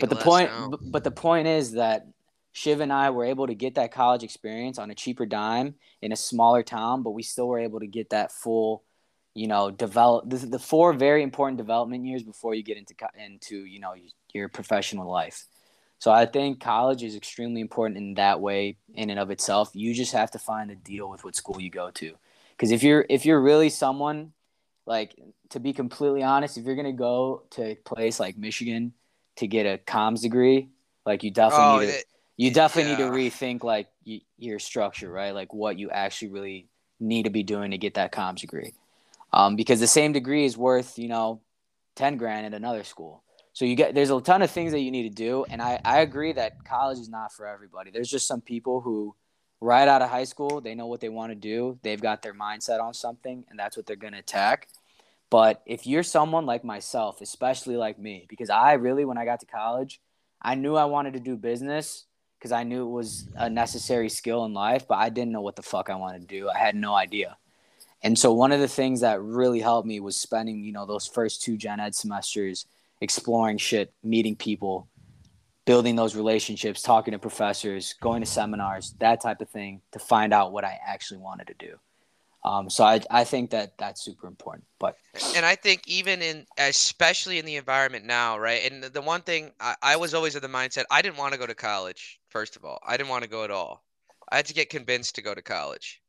But the point, b- but the point is that Shiv and I were able to get that college experience on a cheaper dime in a smaller town, but we still were able to get that full, you know, develop the, the four very important development years before you get into into you know your professional life. So I think college is extremely important in that way, in and of itself. You just have to find a deal with what school you go to, because if you're if you're really someone, like to be completely honest, if you're gonna go to a place like Michigan to get a comms degree, like you definitely oh, need to, it- you definitely need to rethink like y- your structure, right? Like what you actually really need to be doing to get that comms degree, um, because the same degree is worth you know ten grand at another school. So you get there's a ton of things that you need to do, and I I agree that college is not for everybody. There's just some people who right out of high school they know what they want to do, they've got their mindset on something, and that's what they're gonna attack. But if you're someone like myself, especially like me, because I really, when I got to college, I knew I wanted to do business because I knew it was a necessary skill in life, but I didn't know what the fuck I wanted to do. I had no idea. And so one of the things that really helped me was spending, you know, those first two gen ed semesters exploring shit, meeting people, building those relationships, talking to professors, going to seminars, that type of thing to find out what I actually wanted to do. Um, so I, I think that that's super important. But and I think even in especially in the environment now, right? And the- one thing I, I was always of the mindset I didn't want to go to college. First of all, I didn't want to go at all. I had to get convinced to go to college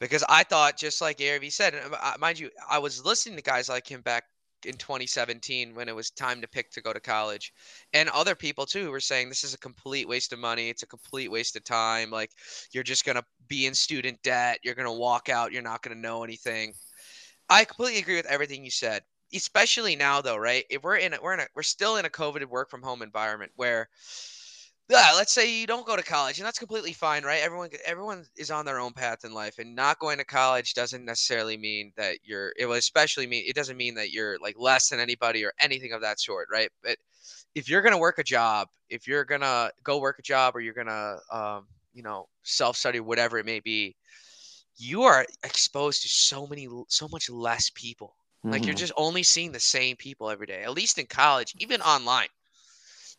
because I thought, just like Gary said, and uh, mind you, I was listening to guys like him back in 2017 when it was time to pick to go to college, and other people too were saying this is a complete waste of money. It's a complete waste of time. Like you're just gonna be in student debt. You're gonna walk out. You're not gonna know anything. I completely agree with everything you said. Especially now, though, right? If we're in, a, we're in, a, we're still in a COVID work from home environment where, yeah, let's say you don't go to college, and that's completely fine, right? Everyone, everyone is on their own path in life, and not going to college doesn't necessarily mean that you're. It will especially mean it doesn't mean that you're like less than anybody or anything of that sort, right? But if you're gonna work a job, if you're gonna go work a job, or you're gonna, um, you know, self study, whatever it may be, you are exposed to so many so much less people like you're Mhm. just only seeing the same people every day at least in college even online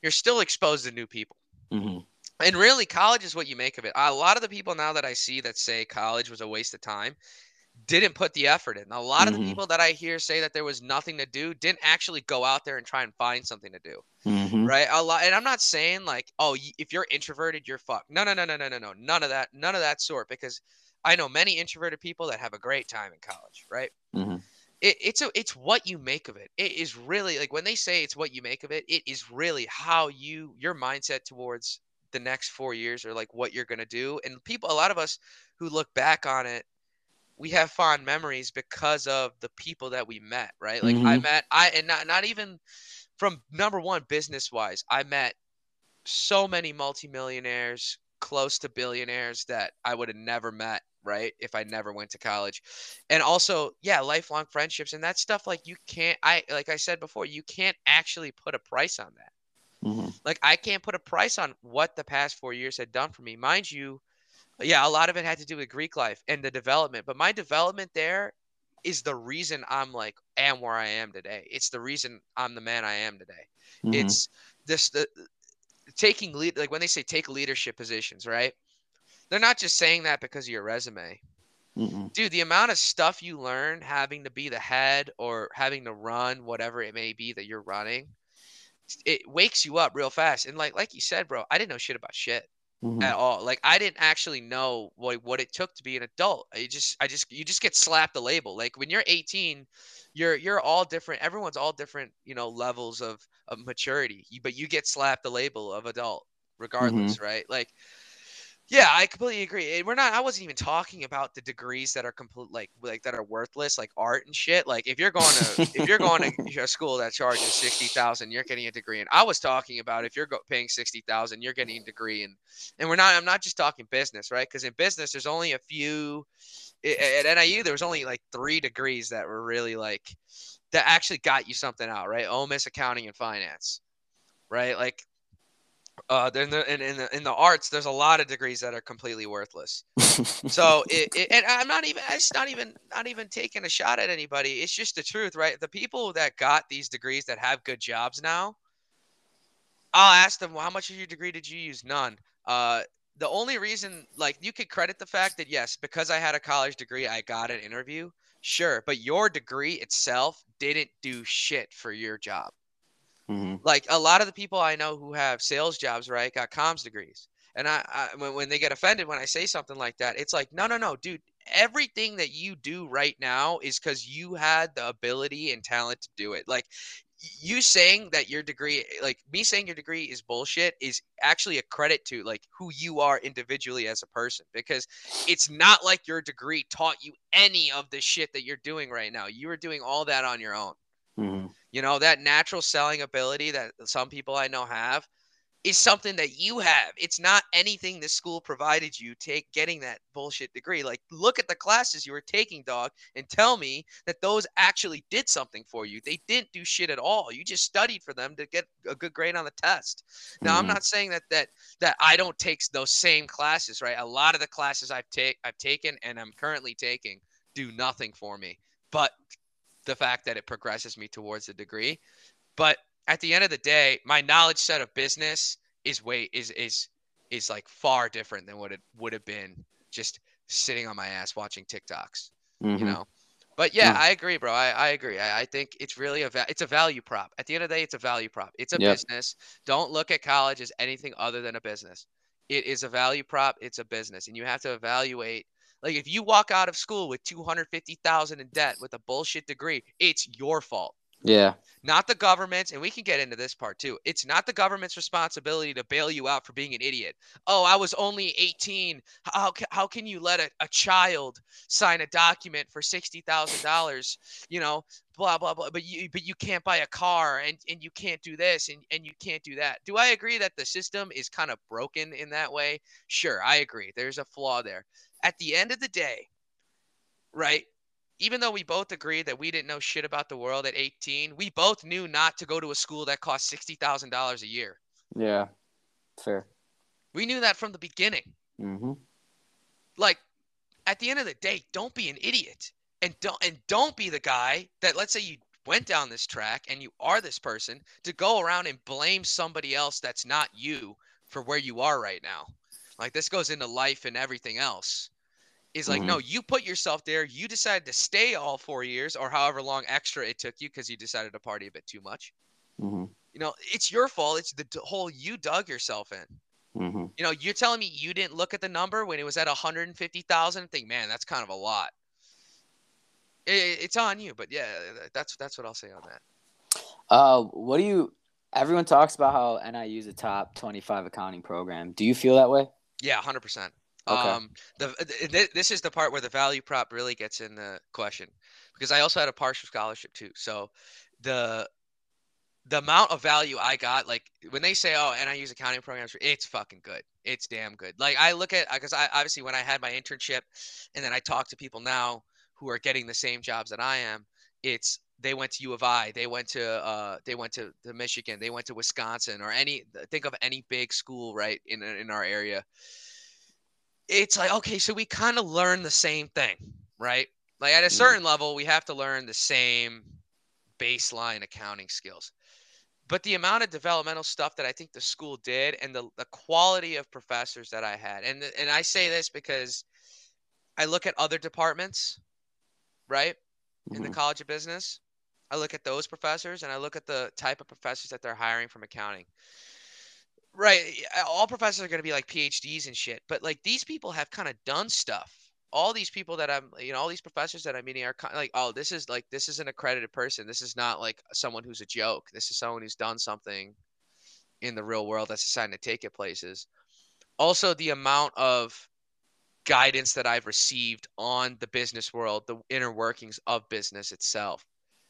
you're still exposed to new people Mm-hmm. And really, college is what you make of it. A lot of the people now that I see that say college was a waste of time didn't put the effort in. A lot mm-hmm. of the mm-hmm. people that I hear say that there was nothing to do didn't actually go out there and try and find something to do. Mm-hmm. Right? A lot and I'm not saying like, oh, if you're introverted, you're fucked. No, no, no, no, no, no, no. None of that. None of that sort because I know many introverted people that have a great time in college, right? Mm-hmm it, it's a, it's what you make of it it is really like when they say it's what you make of it it is really how you your mindset towards the next four years or like what you're going to do and people a lot of us who look back on it we have fond memories because of the people that we met right like i Mhm. met i and not, not even from number one business wise i met so many multimillionaires close to billionaires that i would have never met right if i never went to college and also yeah lifelong friendships and that stuff like you can't i like i said before you can't actually put a price on that Mhm. like I can't put a price on what the past four years had done for me. Mind you, yeah, a lot of it had to do with Greek life and the development, but my development there is the reason I'm like am where I am today. It's the reason I'm the man I am today. Mhm. It's this the taking lead like when they say take leadership positions, right? They're not just saying that because of your resume. Mhm. Dude, the amount of stuff you learn having to be the head or having to run whatever it may be that you're running, it wakes you up real fast. And like like you said, bro, I didn't know shit about shit Mhm. at all. Like I didn't actually know what what it took to be an adult. I just I just you just get slapped a label. Like when you're 18, you're you're all different. Everyone's all different, you know, levels of of maturity. You, but you get slapped the label of adult regardless, right? Like yeah, I completely agree. And we're not. I wasn't even talking about the degrees that are complete, like like that are worthless, like art and shit. Like if you're going to if you're going to a school that charges sixty thousand, you're getting a degree. And I was talking about if you're go- paying sixty thousand, you're getting a degree. And and we're not. I'm not just talking business, right? Because in business, there's only a few. At NIU, there was only like three degrees that were really like that actually got you something out, right? OMIS, accounting, and finance, right? Like uh, then the, in, in the in the arts, there's a lot of degrees that are completely worthless. So it, it and I'm not even it's not even not even taking a shot at anybody. It's just the truth, right? The people that got these degrees that have good jobs now, I'll ask them, well, how much of your degree did you use? None. Uh, the only reason, like, you could credit the fact that yes, because I had a college degree, I got an interview. Sure, but your degree itself didn't do shit for your job. Mm-hmm. Like a lot of the people I know who have sales jobs, right, got comms degrees. And I, I when, when they get offended when I say something like that, it's like, no, no, no, dude. Everything that you do right now is because you had the ability and talent to do it. Like you saying that your degree like me saying your degree is bullshit is actually a credit to like who you are individually as a person because it's not like your degree taught you any of the shit that you're doing right now you were doing all that on your own Mm-hmm. You know that natural selling ability that some people i know have is something that you have. It's not anything the school provided you take getting that bullshit degree. Like look at the classes you were taking dog and tell me that those actually did something for you. They didn't do shit at all. You just studied for them to get a good grade on the test. Now i'm Mhm. not saying that that that i don't take those same classes right? A lot of the classes i've take i've taken and i'm currently taking do nothing for me. But the fact that it progresses me towards a degree. But at the end of the day my knowledge set of business is way is is is like far different than what it would have been just sitting on my ass watching tiktoks Mhm. you know? But yeah Yeah. i agree bro. I, I agree. I, I think it's really a va- it's a value prop. At the end of the day it's a value prop. It's a Yep. business. Don't look at college as anything other than a business. It is a value prop. It's a business. And you have to evaluate like if you walk out of school with 250000 in debt with a bullshit degree it's your fault. Yeah. not the government's and we can get into this part too it's not the government's responsibility to bail you out for being an idiot. Oh i was only 18 how, how can you let a, a child sign a document for $60000 you know blah blah blah but you but you can't buy a car and, and you can't do this and, and you can't do that. Do i agree that the system is kind of broken in that way? Sure i agree. There's a flaw there at the end of the day right even though we both agreed that we didn't know shit about the world at 18, we both knew not to go to a school that cost $60,000 a year. Yeah. Fair. We knew that from the beginning. Mm-hmm. Like at the end of the day, don't be an idiot. And don't and don't be the guy that let's say you went down this track and you are this person to go around and blame somebody else that's not you for where you are right now. Like this goes into life and everything else. Is like, Mhm. no, you put yourself there. You decided to stay all four years or however long extra it took you because you decided to party a bit too much. Mm-hmm. You know, it's your fault. It's the hole you dug yourself in. Mm-hmm. You know, you're telling me you didn't look at the number when it was at 150,000 and think, man, that's kind of a lot. It, it's on you, but yeah, that's that's what I'll say on that. Uh, what do you? Everyone talks about how NIU is a top twenty-five accounting program. Do you feel that way? Yeah, hundred percent. Okay. Um, the th- th- this is the part where the value prop really gets in the question because I also had a partial scholarship too. So the the amount of value I got, like when they say, "Oh, NIU's accounting programs," it's fucking good. It's damn good. Like I look at because I obviously when I had my internship, and then I talk to people now who are getting the same jobs that I am. It's they went to U of I, they went to uh, they went to, to Michigan, they went to Wisconsin, or any think of any big school right in in our area. It's like okay, so we kind of learn the same thing, right? Like at a Mhm. certain level, we have to learn the same baseline accounting skills but the amount of developmental stuff that I think the school did and the, the quality of professors that I had. And and I say this because I look at other departments, right? In the Mhm. College of Business. I look at those professors and I look at the type of professors that they're hiring from accounting. Right. All professors are going to be like PhDs and shit, but like these people have kind of done stuff. All these people that I'm, you know, all these professors that I'm meeting are kind of like, oh, this is like, this is an accredited person. This is not like someone who's a joke. This is someone who's done something in the real world that's deciding to take it places. Also, the amount of guidance that I've received on the business world, the inner workings of business itself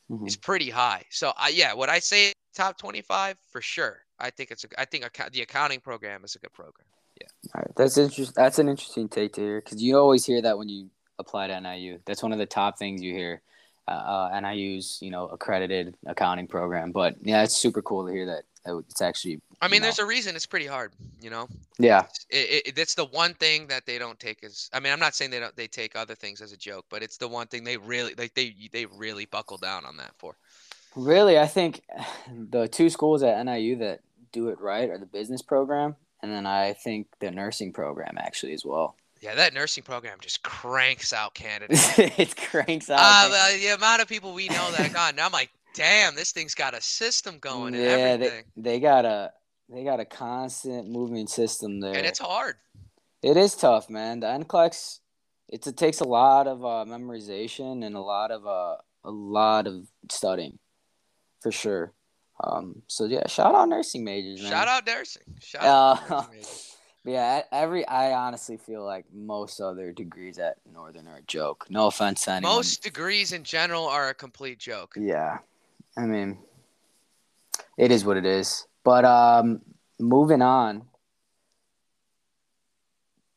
Mhm. is pretty high. So I yeah, would I say top 25 for sure? I think it's a I think acco- the accounting program is a good program. Yeah. All right. That's interesting. That's an interesting take to hear because you always hear that when you apply to NIU. That's one of the top things you hear. Uh, uh, NIU's you know accredited accounting program, but yeah, it's super cool to hear that it's actually. I mean, No. there's a reason it's pretty hard, you know. Yeah. It, it, it's the one thing that they don't take as I mean, I'm not saying they don't they take other things as a joke, but it's the one thing they really like they they really buckle down on that for. Really, I think the two schools at NIU that do it right are the business program, and then I think the nursing program actually as well. Yeah, that nursing program just cranks out candidates. it cranks out. Uh, the, amount of people we know that got, and I'm like, damn, this thing's got a system going and yeah, everything, they they got a they got a constant moving system there. and it's hard. It is tough, man. The NCLEX, it's, it takes a lot of uh, memorization and a lot of uh, a lot of studying, for sure. Um, so yeah, shout out nursing majors, man. Shout out nursing. Shout out Uh, nursing. Yeah, every I honestly feel like most other degrees at Northern are a joke. No offense to anyone. Most degrees in general are a complete joke. Yeah, I mean, it is what it is. But um, moving on.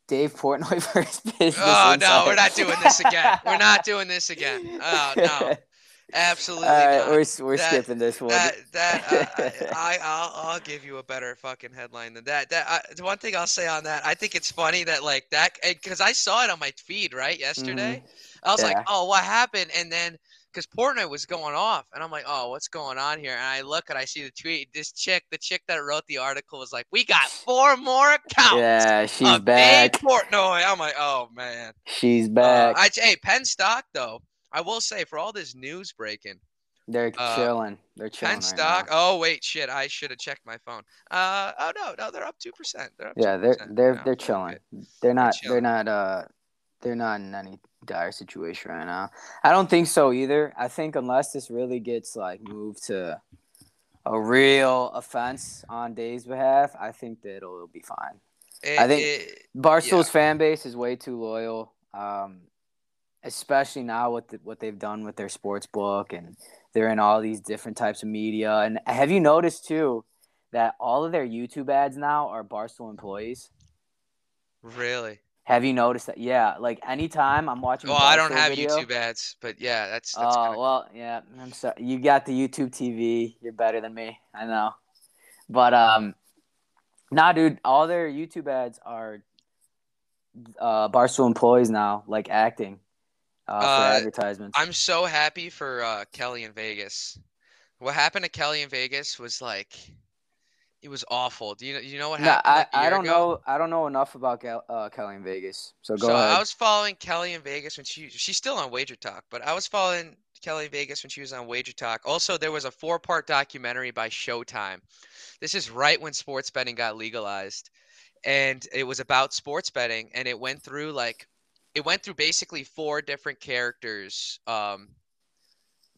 Dave Portnoy versus Business Oh no, we're not doing this again. We're not doing this again. Oh no, absolutely All right, not. we're we're That- skipping this one. that that uh, I I'll I'll give you a better fucking headline than that. That I, the one thing I'll say on that, I think it's funny that like that because I saw it on my feed right yesterday. I was like, Mm-hmm. Oh, what happened? And then because Portnoy was going off, and I'm like, oh, what's going on here? And I look and I see the tweet. This chick, the chick that wrote the article, was like, we got four more accounts. yeah, she's back. Dave Portnoy. I'm like, oh man. She's Uh, back. I, hey, Penn stock though. I will say for all this news breaking, They're uh, chilling. They're chilling. Penn right stock. now. Oh wait, shit! I should have checked my phone. Uh oh no, no, they're up two percent. They're up Yeah, they're they're they're okay. chilling. They're not they're chilling. not uh they're not in any dire situation right now. I don't think so either. I think unless this really gets like moved to a real offense on Dave's behalf, I think that it'll, it'll be fine. It- I think- it- Barstool's fan base is way too loyal, um, especially now with the, what they've done with their sports book and they're in all these different types of media. And have you noticed too that all of their YouTube ads now are Barstool employees? really. Have you noticed that? Yeah, like anytime I'm watching. Well, I don't have video- YouTube ads, but yeah, that's that's Oh kinda well, yeah. I'm sorry. You got the YouTube TV. You're better than me. I know. But um, nah, dude. All their YouTube ads are uh Barstool employees now, like acting uh, for Uh, advertisements. I'm so happy for uh, Kelly in Vegas. What happened to Kelly in Vegas was like, it was awful. Do you know? You know what happened? I, a I year don't ago? know. I don't know enough about uh, Kelly in Vegas. So go so ahead. I was following Kelly in Vegas when she she's still on Wager Talk, but I was following Kelly in Vegas when she was on Wager Talk. Also, there was a four-part documentary by Showtime. This is right when sports betting got legalized, and it was about sports betting, and it went through like it went through basically four different characters um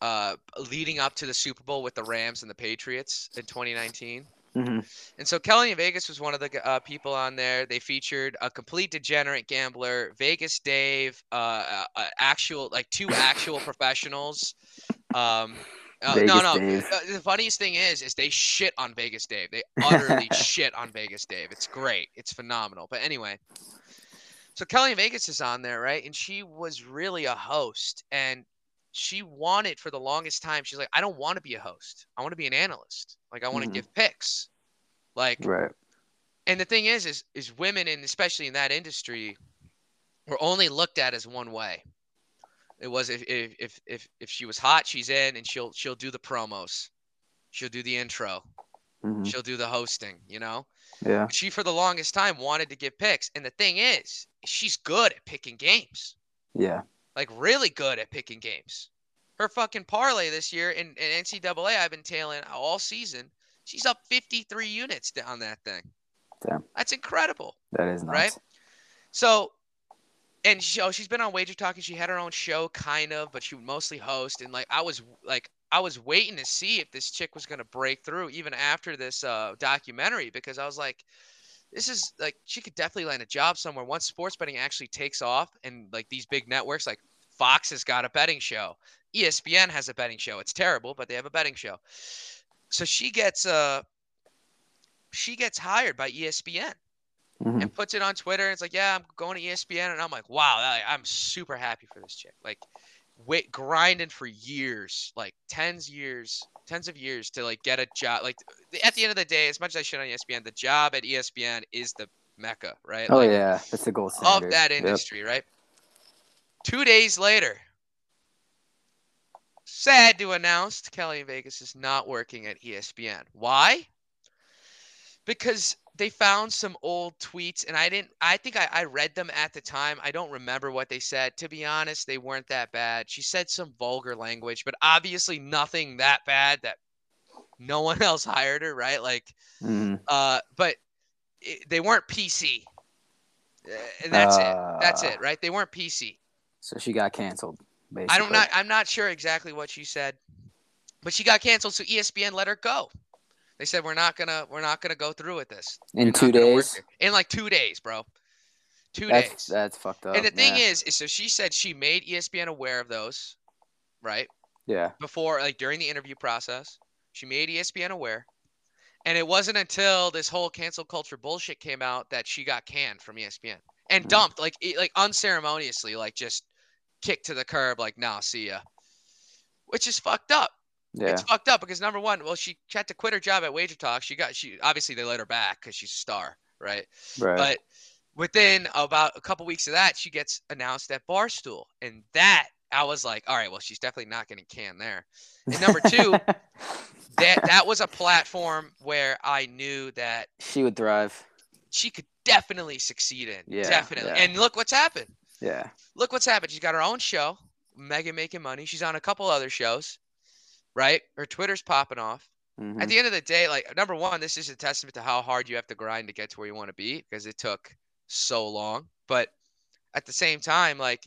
uh leading up to the Super Bowl with the Rams and the Patriots in 2019. Mhm. And so Kelly in Vegas was one of the uh, people on there. They featured a complete degenerate gambler, Vegas Dave, uh, uh, uh, actual like two actual professionals. Um, uh, no, no. Dave. uh, The funniest thing is, is they shit on Vegas Dave. They utterly shit on Vegas Dave. It's great. It's phenomenal. But anyway, so Kelly Vegas is on there, right? And she was really a host, and she wanted for the longest time. She's like, I don't want to be a host. I want to be an analyst. Like I want to Mhm. give picks. Like Right. and the thing is is is women and especially in that industry were only looked at as one way it was if if if if, if she was hot she's in and she'll she'll do the promos she'll do the intro Mhm. she'll do the hosting you know Yeah. she for the longest time wanted to give picks and the thing is she's good at picking games Yeah. like really good at picking games her fucking parlay this year in, in ncaa i've been tailing all season she's up 53 units on that thing Damn. that's incredible That is nuts. Right? So, and she, oh, she's been on Wager Talk and she had her own show, kind of, but she would mostly host. And like, I was like, I was waiting to see if this chick was gonna break through even after this uh, documentary because I was like, this is like she could definitely land a job somewhere once sports betting actually takes off and like these big networks like Fox has got a betting show, ESPN has a betting show. It's terrible, but they have a betting show. So she gets uh she gets hired by ESPN Mhm. and puts it on Twitter. And it's like, yeah, I'm going to ESPN, and I'm like, wow, I'm super happy for this chick. Like, wait, grinding for years, like tens years, tens of years to like get a job. Like, at the end of the day, as much as I shit on ESPN, the job at ESPN is the mecca, right? Oh Like, yeah, that's the gold standard. of that Yep. industry, right? Two days later, sad to announce, Kelly in Vegas is not working at ESPN. Why? because they found some old tweets and I didn't I think I, I read them at the time. I don't remember what they said. To be honest, they weren't that bad. She said some vulgar language, but obviously nothing that bad that no one else hired her, right? Like Mhm. uh but it, they weren't PC. Uh, And that's it. That's Uh, it, right? They weren't PC. So she got canceled. Basically. I don't not I'm not sure exactly what she said. But she got canceled so ESPN let her go. They said we're not gonna we're not gonna go through with this. in You're two not gonna work days. In like two days, bro. Two That's days. that's fucked up. and the thing yeah. is, is so she said she made ESPN aware of those, right? yeah, Before, like during the interview process, she made ESPN aware. And it wasn't until this whole cancel culture bullshit came out that she got canned from ESPN and Mm. dumped, like like unceremoniously, like just kicked to the curb, like nah, see ya. Which is fucked up. Yeah, It's fucked up because number one, well, she had to quit her job at Wager Talk. She got she obviously they let her back because she's a star, right? right. But within about a couple weeks of that, she gets announced at Barstool, and that I was like, all right, well, she's definitely not getting canned there. And number two, that that was a platform where I knew that she would thrive. she could definitely succeed in. Yeah, definitely. yeah. And look what's happened. Yeah, Look what's happened. She's got her own show, Megan Making Money. She's on a couple other shows, right? Her Twitter's popping off. mhm. At the end of the day, like number one, this is a testament to how hard you have to grind to get to where you want to be because it took so long. But at the same time, like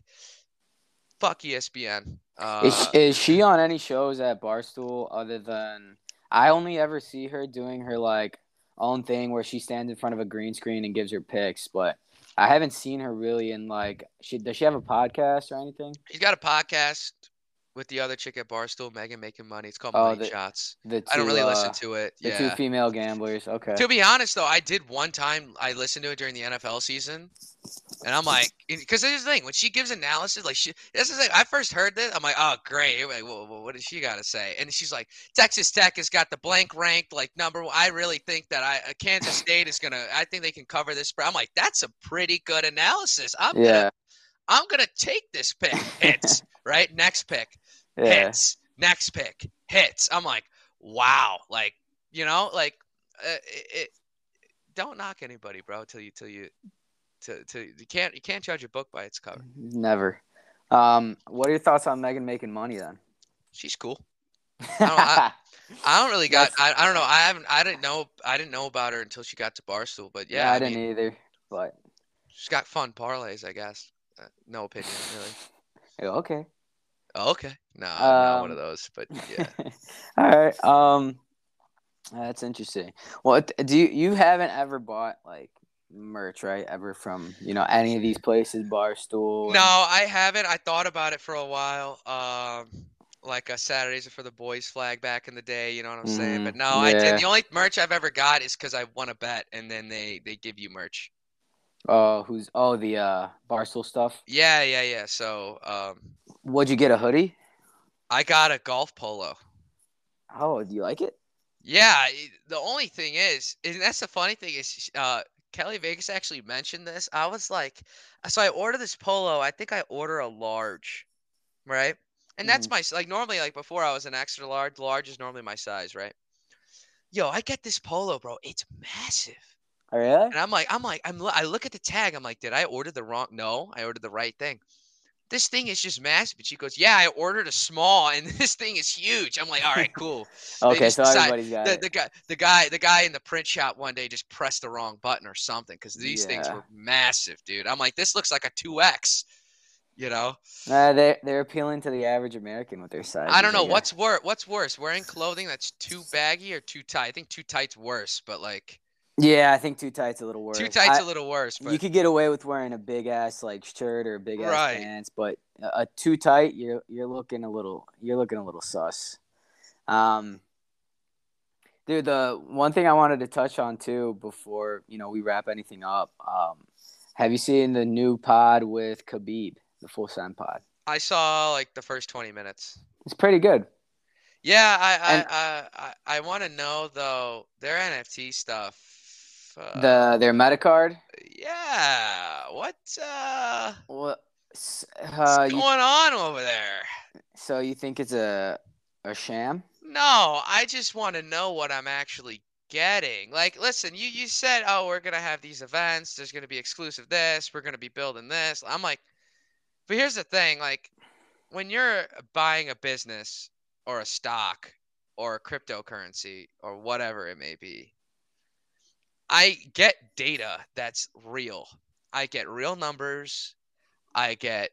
fuck ESPN. Uh, is, is she on any shows at Barstool other than I only ever see her doing her like own thing where she stands in front of a green screen and gives her picks, but I haven't seen her really in like she does she have a podcast or anything? She's got a podcast with the other chick at Barstool, Megan Making Money. It's called Oh, Money the- Shots. The two, I don't really uh, listen to it. the yeah. two female gamblers. Okay. To be honest, though, I did one time. I listened to it during the NFL season, and I'm like, because here's the thing: when she gives analysis, like she, this is like, I first heard this, I'm like, oh great, I'm like, whoa, what does she got to say? And she's like, Texas Tech has got the blank ranked like number. one. I really think that I uh, Kansas State is gonna. I think they can cover this spread. I'm like, that's a pretty good analysis. I'm yeah. gonna, I'm gonna take this pick. Hits right. Next pick Yeah. hits. Next pick hits. I'm like, wow, like you know, like uh, it, it. Don't knock anybody, bro, till you till you. To, to, you can't you can't judge a book by its cover. Never. Um, what are your thoughts on Megan making money then? She's cool. I I don't really got. I, I don't know. I haven't. I didn't know. I didn't know about her until she got to Barstool. But yeah, yeah, I, I didn't mean, either. But she's got fun parlays. I guess. Uh, no opinion really. okay. Oh, okay. No, I'm not one of Um, those. But yeah. All right. Um, that's interesting. Well, do you you haven't ever bought like merch, right? Ever from you know any of these places, Barstool? No, I haven't. I thought about it for a while. Um, like a Saturdays for the boys flag back in the day. You know what I'm saying? Mhm, But no, I yeah. did. The only merch I've ever got is because I won a bet, and then they they give you merch. Oh, who's oh the uh Barstool stuff? Yeah, yeah, yeah. So um, Would you get a hoodie? I got a golf polo. Oh, do you like it? Yeah. The only thing is, and that's the funny thing is, uh, Kelly Vegas actually mentioned this. I was like, so I ordered this polo. I think I order a large, right? And that's my like normally like before I was an extra large. Large is normally my size, right? Yo, I get this polo, bro. It's massive. Oh, really? And I'm like, I'm like, I'm. I look at the tag. I'm like, did I order the wrong? No, I ordered the right thing. This thing is just massive. And she goes, yeah, I ordered a small, and this thing is huge. I'm like, all right, cool. Okay, so decide- everybody's got the, it. the guy, the guy, the guy in the print shop one day just pressed the wrong button or something because these things were massive, dude. I'm like, this looks like a two X. You know, Uh, they they're appealing to the average American with their size. I don't know what's worse. What's worse, wearing clothing that's too baggy or too tight? I think too tight's worse, but like Yeah, I think too tight's a little worse. too tight's I- a little worse. But you could get away with wearing a big ass like shirt or a big ass Right. pants, but a, too tight, you're you're looking a little you're looking a little sus. Um, dude, the one thing I wanted to touch on too before you know we wrap anything up, um, have you seen the new pod with Khabib, the Full Send pod? I saw like the first 20 minutes. It's pretty good. Yeah, I I I, I, I want to know though their NFT stuff. Uh, The their Metacard. yeah, what uh, What? s- what's Uh, you, going on over there? so you think it's a a sham? No, I just want to know what I'm actually getting. Like, listen, you you said, oh, we're gonna have these events. There's gonna be exclusive this. We're gonna be building this. I'm like, but here's the thing, like, when you're buying a business or a stock or a cryptocurrency or whatever it may be, I get data that's real. I get real numbers. I get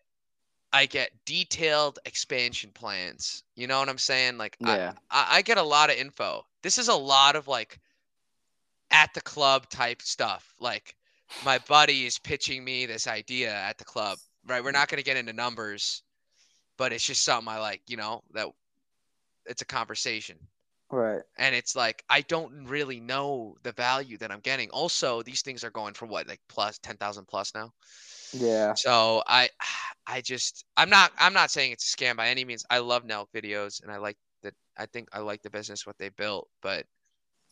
I get detailed expansion plans. You know what I'm saying? Like Yeah. I, I, get a lot of info. This is a lot of like at the club type stuff. Like my buddy is pitching me this idea at the club. Right? We're not gonna get into numbers, but it's just something I like, you know, that it's a conversation Right. and it's like I don't really know the value that I'm getting. Also, these things are going for what, like plus ten thousand plus now. Yeah. So I, I just I'm not I'm not saying it's a scam by any means. I love Nelk videos and I like that. I think I like the business what they built, but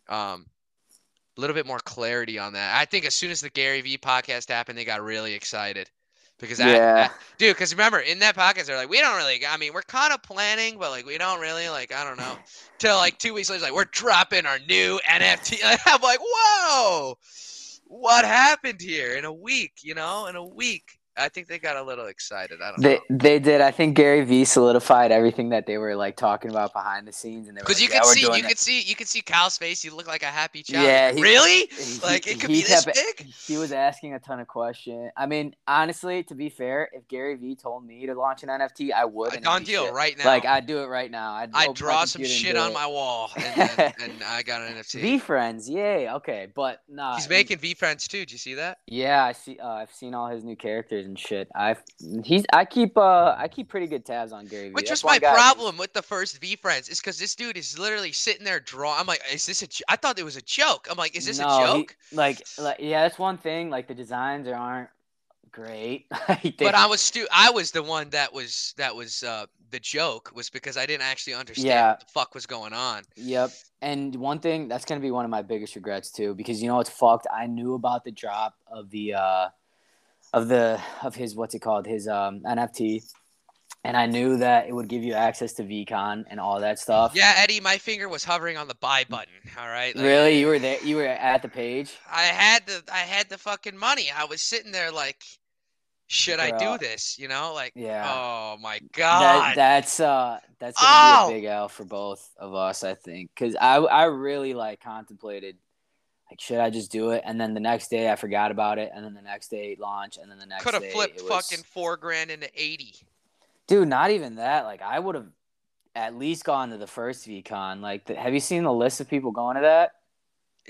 um, a little bit more clarity on that. I think as soon as the Gary Vee podcast happened, they got really excited because I, I- dude, because remember in that podcast they're like, we don't really. I mean, we're kind of planning, but like we don't really like. I don't know. Till like two weeks later, like we're dropping our new NFT. I'm like, whoa, what happened here in a week? You know, in a week. I think they got a little excited. I don't They know. they did. I think Gary Vee solidified everything that they were like talking about behind the scenes, and they Because like, you could we're see, you could see, you could see Cal's face. He looked like a happy child. Yeah, he- really? He- Like it could be this kept- big. He was asking a ton of questions. I mean, honestly, to be fair, if Gary Vee told me to launch an NFT, I would. A done deal shit. right now. Like I'd do it right now. I'd, I'd draw some shit on it. my wall, and, then, and I got an NFT. VeeFriends, yay, okay, but nah. He's making VeeFriends too. Did you see that? Yeah, I see. Uh, I've seen all his new characters and shit. I've he's. I keep. Uh, I keep pretty good tabs on Gary Vee. Which That's was my guy problem with the first VeeFriends is because this dude is literally sitting there drawing. I'm like, is this a? j- I thought it was a joke. I'm like, is this No, a he- joke? like, like, yeah, that's one thing. Like the designs aren't great. But I was stu- I was the one that was that was uh, the joke was because I didn't actually understand Yeah. what the fuck was going on. Yep. And one thing that's gonna be one of my biggest regrets too, because you know it's fucked. I knew about the drop of the uh of the of his what's it called his um NFT, and I knew that it would give you access to VeeCon and all that stuff. Yeah, Eddie, my finger was hovering on the buy button. All right. Like, Really, you were there. You were at the page. I had the I had the fucking money. I was sitting there like, should I do this? You know, like, Yeah. oh my That, god. that's uh that's gonna Oh! be a big L for both of us, I think, because I I really like contemplated like should I just do it, and then the next day I forgot about it, and then the next day launch, and then the next Could have flipped was- fucking four grand into eighty. dude. Not even that. Like I would have at least gone to the first VeeCon. Like, the, have you seen the list of people going to that?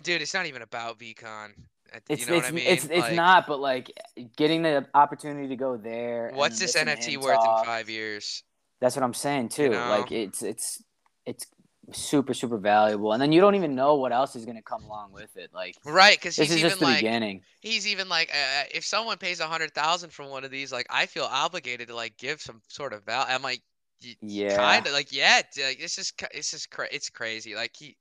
Dude, it's not even about VeeCon. Uh, It's you know it's what I mean? it's it's Like, not, but like getting the opportunity to go there. What's this NFT worth talk, in five years? That's what I'm saying too. know? Like it's it's it's super super valuable, and then you don't even know what else is gonna come along with it. Like Right, because this he's is even just the like beginning. he's even like uh, if someone pays a hundred thousand for one of these, like I feel obligated to like give some sort of value. I'm like, Yeah. kind of like yeah, like, this is this is cra- it's crazy. Like he,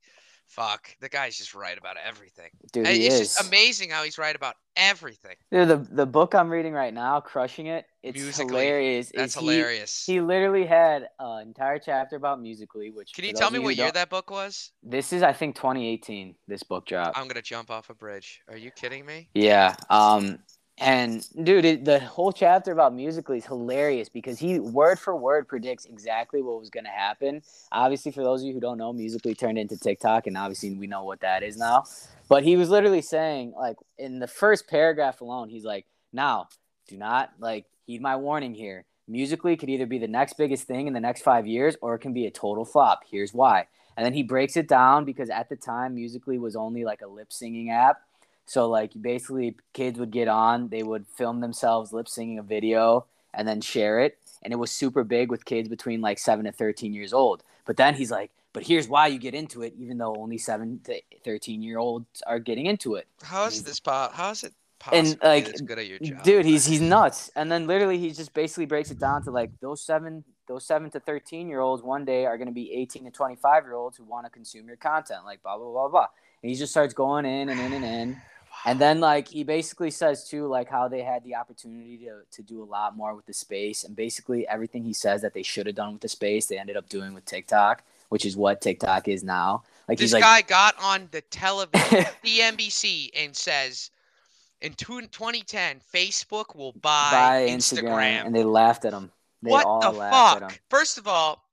fuck, the guy's just right about everything. Dude, And he it's is. just amazing how he's right about everything. Dude, the the book I'm reading right now, crushing it. It's Musical.ly, hilarious. That's he- hilarious. He, literally had an entire chapter about Musical.ly, which Can you tell me what year that book was? This is, I think, 2018. This book dropped. I'm gonna jump off a bridge. Are you kidding me? Yeah. Um. And dude, it, the whole chapter about Musical.ly is hilarious because he word for word predicts exactly what was going to happen. Obviously, for those of you who don't know, Musical.ly turned into TikTok, and obviously we know what that is now. But he was literally saying, like, in the first paragraph alone, he's like, "Now, do not like heed my warning here. Musical.ly could either be the next biggest thing in the next five years, or it can be a total flop. Here's why." And then he breaks it down because at the time, Musical.ly was only like a lip singing app. So like basically kids would get on, they would film themselves lip singing a video and then share it. And it was super big with kids between like seven to 13 years old. But then he's like, but here's why you get into it, even though only seven to 13 year olds are getting into it. How is this po- How is it possible? And like, good at your job? dude, he's he's nuts. And then literally he just basically breaks it down to like those seven those seven to 13 year olds one day are going to be 18 to 25 year olds who want to consume your content, like blah blah blah blah. And he just starts going in and in and in. And then like he basically says too like how they had the opportunity to to do a lot more with the space and basically everything he says that they should have done with the space they ended up doing with TikTok, which is what TikTok is now. Like this he's like, guy got on the television, CNBC, and says, in two- 2010, Facebook will buy, buy Instagram. Instagram, and they laughed at him. They what all the laughed at him. fuck? First of all,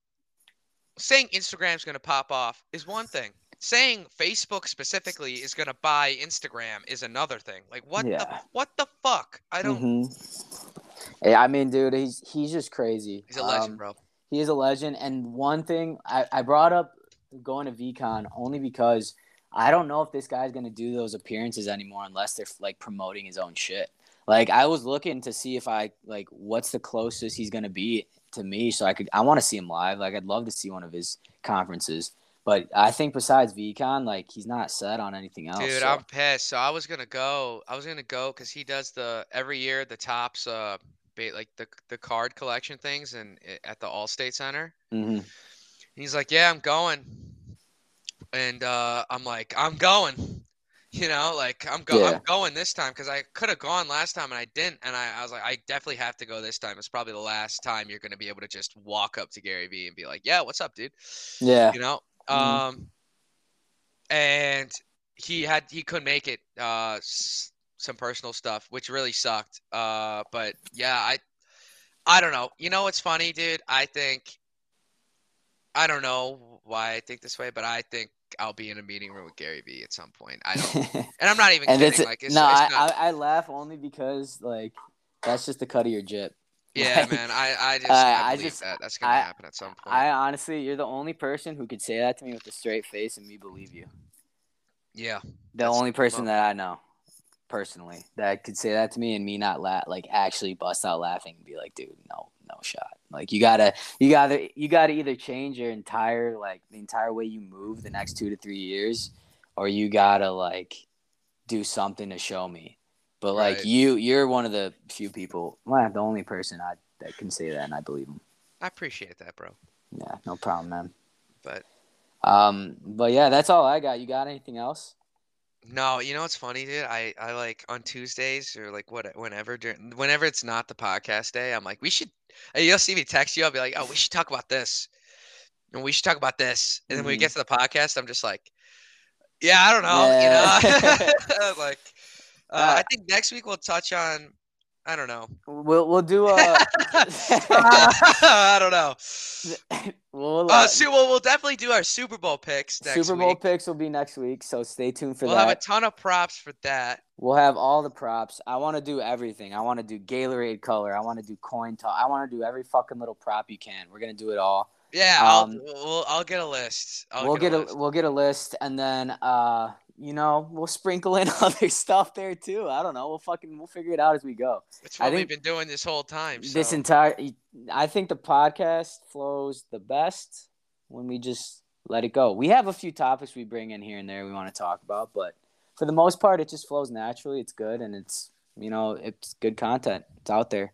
saying Instagram's going to pop off is one thing. Saying Facebook specifically is going to buy Instagram is another thing. Like what the what the fuck? I don't. Mhm. Yeah, I mean, dude, he's he's just crazy. He's a legend, Um, bro. He is a legend. And one thing I, I brought up going to VeeCon only because I don't know if this guy's gonna do those appearances anymore unless they're like promoting his own shit. Like I was looking to see if I like what's the closest he's gonna be to me, so I could I want to see him live. Like I'd love to see one of his conferences. But I think besides VeeCon, like he's not set on anything else. Dude, so- I'm pissed. So I was gonna go. I was gonna go because he does the every year the Topps uh like the the card collection things and at the Allstate Center. Mhm. He's like, yeah, I'm going, and uh, I'm like, I'm going. You know, like I'm going. Yeah. I'm going this time because I could have gone last time and I didn't, and I, I was like, I definitely have to go this time. It's probably the last time you're gonna be able to just walk up to Gary Vee and be like, yeah, what's up, dude? Yeah. you know Mhm. um and he had he couldn't make it uh s- some personal stuff which really sucked. Uh but yeah i i don't know. You know what's funny dude? I think i don't know why i think this way but i think i'll be in a meeting room with gary vee at some point. I don't and i'm not even and kidding. it's like it's, no, it's I, not, I I laugh only because like that's just the cut of your jib. Yeah like, man i i just uh, I, I believe just- that that's gonna I- happen at some point I honestly, you're the only person who could say that to me with a straight face and me believe you. yeah The only person that I know personally that could say that to me and me not laugh, like actually bust out laughing and be like, dude, no, no shot. Like you gotta, you gotta, you gotta either change your entire like the entire way you move the next two to three years, or you gotta like do something to show me. But like Right. you, you're one of the few people, well, the only person I that can say that, and I believe him. i appreciate that bro Yeah, no problem, man. but Um, but yeah, that's all I got. You got anything else? No, you know what's funny, dude? I, I like on Tuesdays or like what whenever during whenever it's not the podcast day, I'm like, we should. You'll see me text you. I'll be like, oh, we should talk about this, and we should talk about this. And then when we Mhm. get to the podcast, I'm just like, yeah, I don't know, Yeah. you know, like. Uh, Uh, I think next week we'll touch on. I don't know. We'll we'll do a. I don't know. we'll, Uh, uh, so we'll, we'll definitely do our Super Bowl picks next Super Bowl week. picks will be next week, so stay tuned for that. We'll have a ton of props for that. we'll have all the props. I want to do everything. I want to do Gatorade color. I want to do coin toss. I want to do every fucking little prop you can. We're gonna do it all. Yeah, I'll Um, we'll, I'll get a list. I'll we'll get a, list. we'll get a list, and then uh, you know, we'll sprinkle in other stuff there too. I don't know. We'll fucking we'll figure it out as we go. It's I what we've been doing this whole time. This entire, I think the podcast flows the best when we just let it go. We have a few topics we bring in here and there we want to talk about, but for the most part, it just flows naturally. It's good, and it's you know, it's good content. It's out there.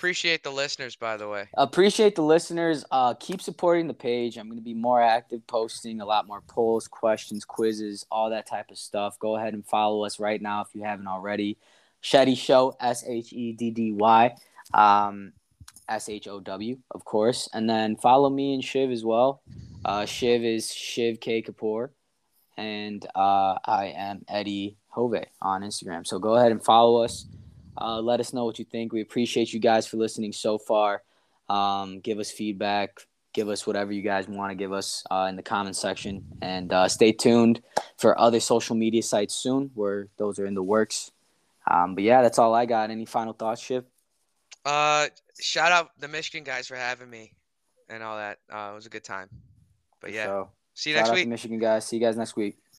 Appreciate the listeners, by the way. Appreciate the listeners. Uh, keep supporting the page. I'm going to be more active, posting a lot more polls, questions, quizzes, all that type of stuff. Go ahead and follow us right now if you haven't already. Sheddy Show, S H E D D Y, um, S H O W, of course. And then follow me and Shiv as well. Uh, Shiv is Shiv K Kapoor, and uh, I am Eddy Jove on Instagram. So go ahead and follow us. Uh, let us know what you think. We appreciate you guys for listening so far. Um, give us feedback. Give us whatever you guys want to give us uh, in the comment section. And uh, stay tuned for other social media sites soon where those are in the works. Um, but yeah, that's all I got. Any final thoughts, Shiv? Uh, shout out the Michigan guys for having me and all that. Uh, it was a good time. But yeah, So, see you next week. Michigan guys. See you guys next week.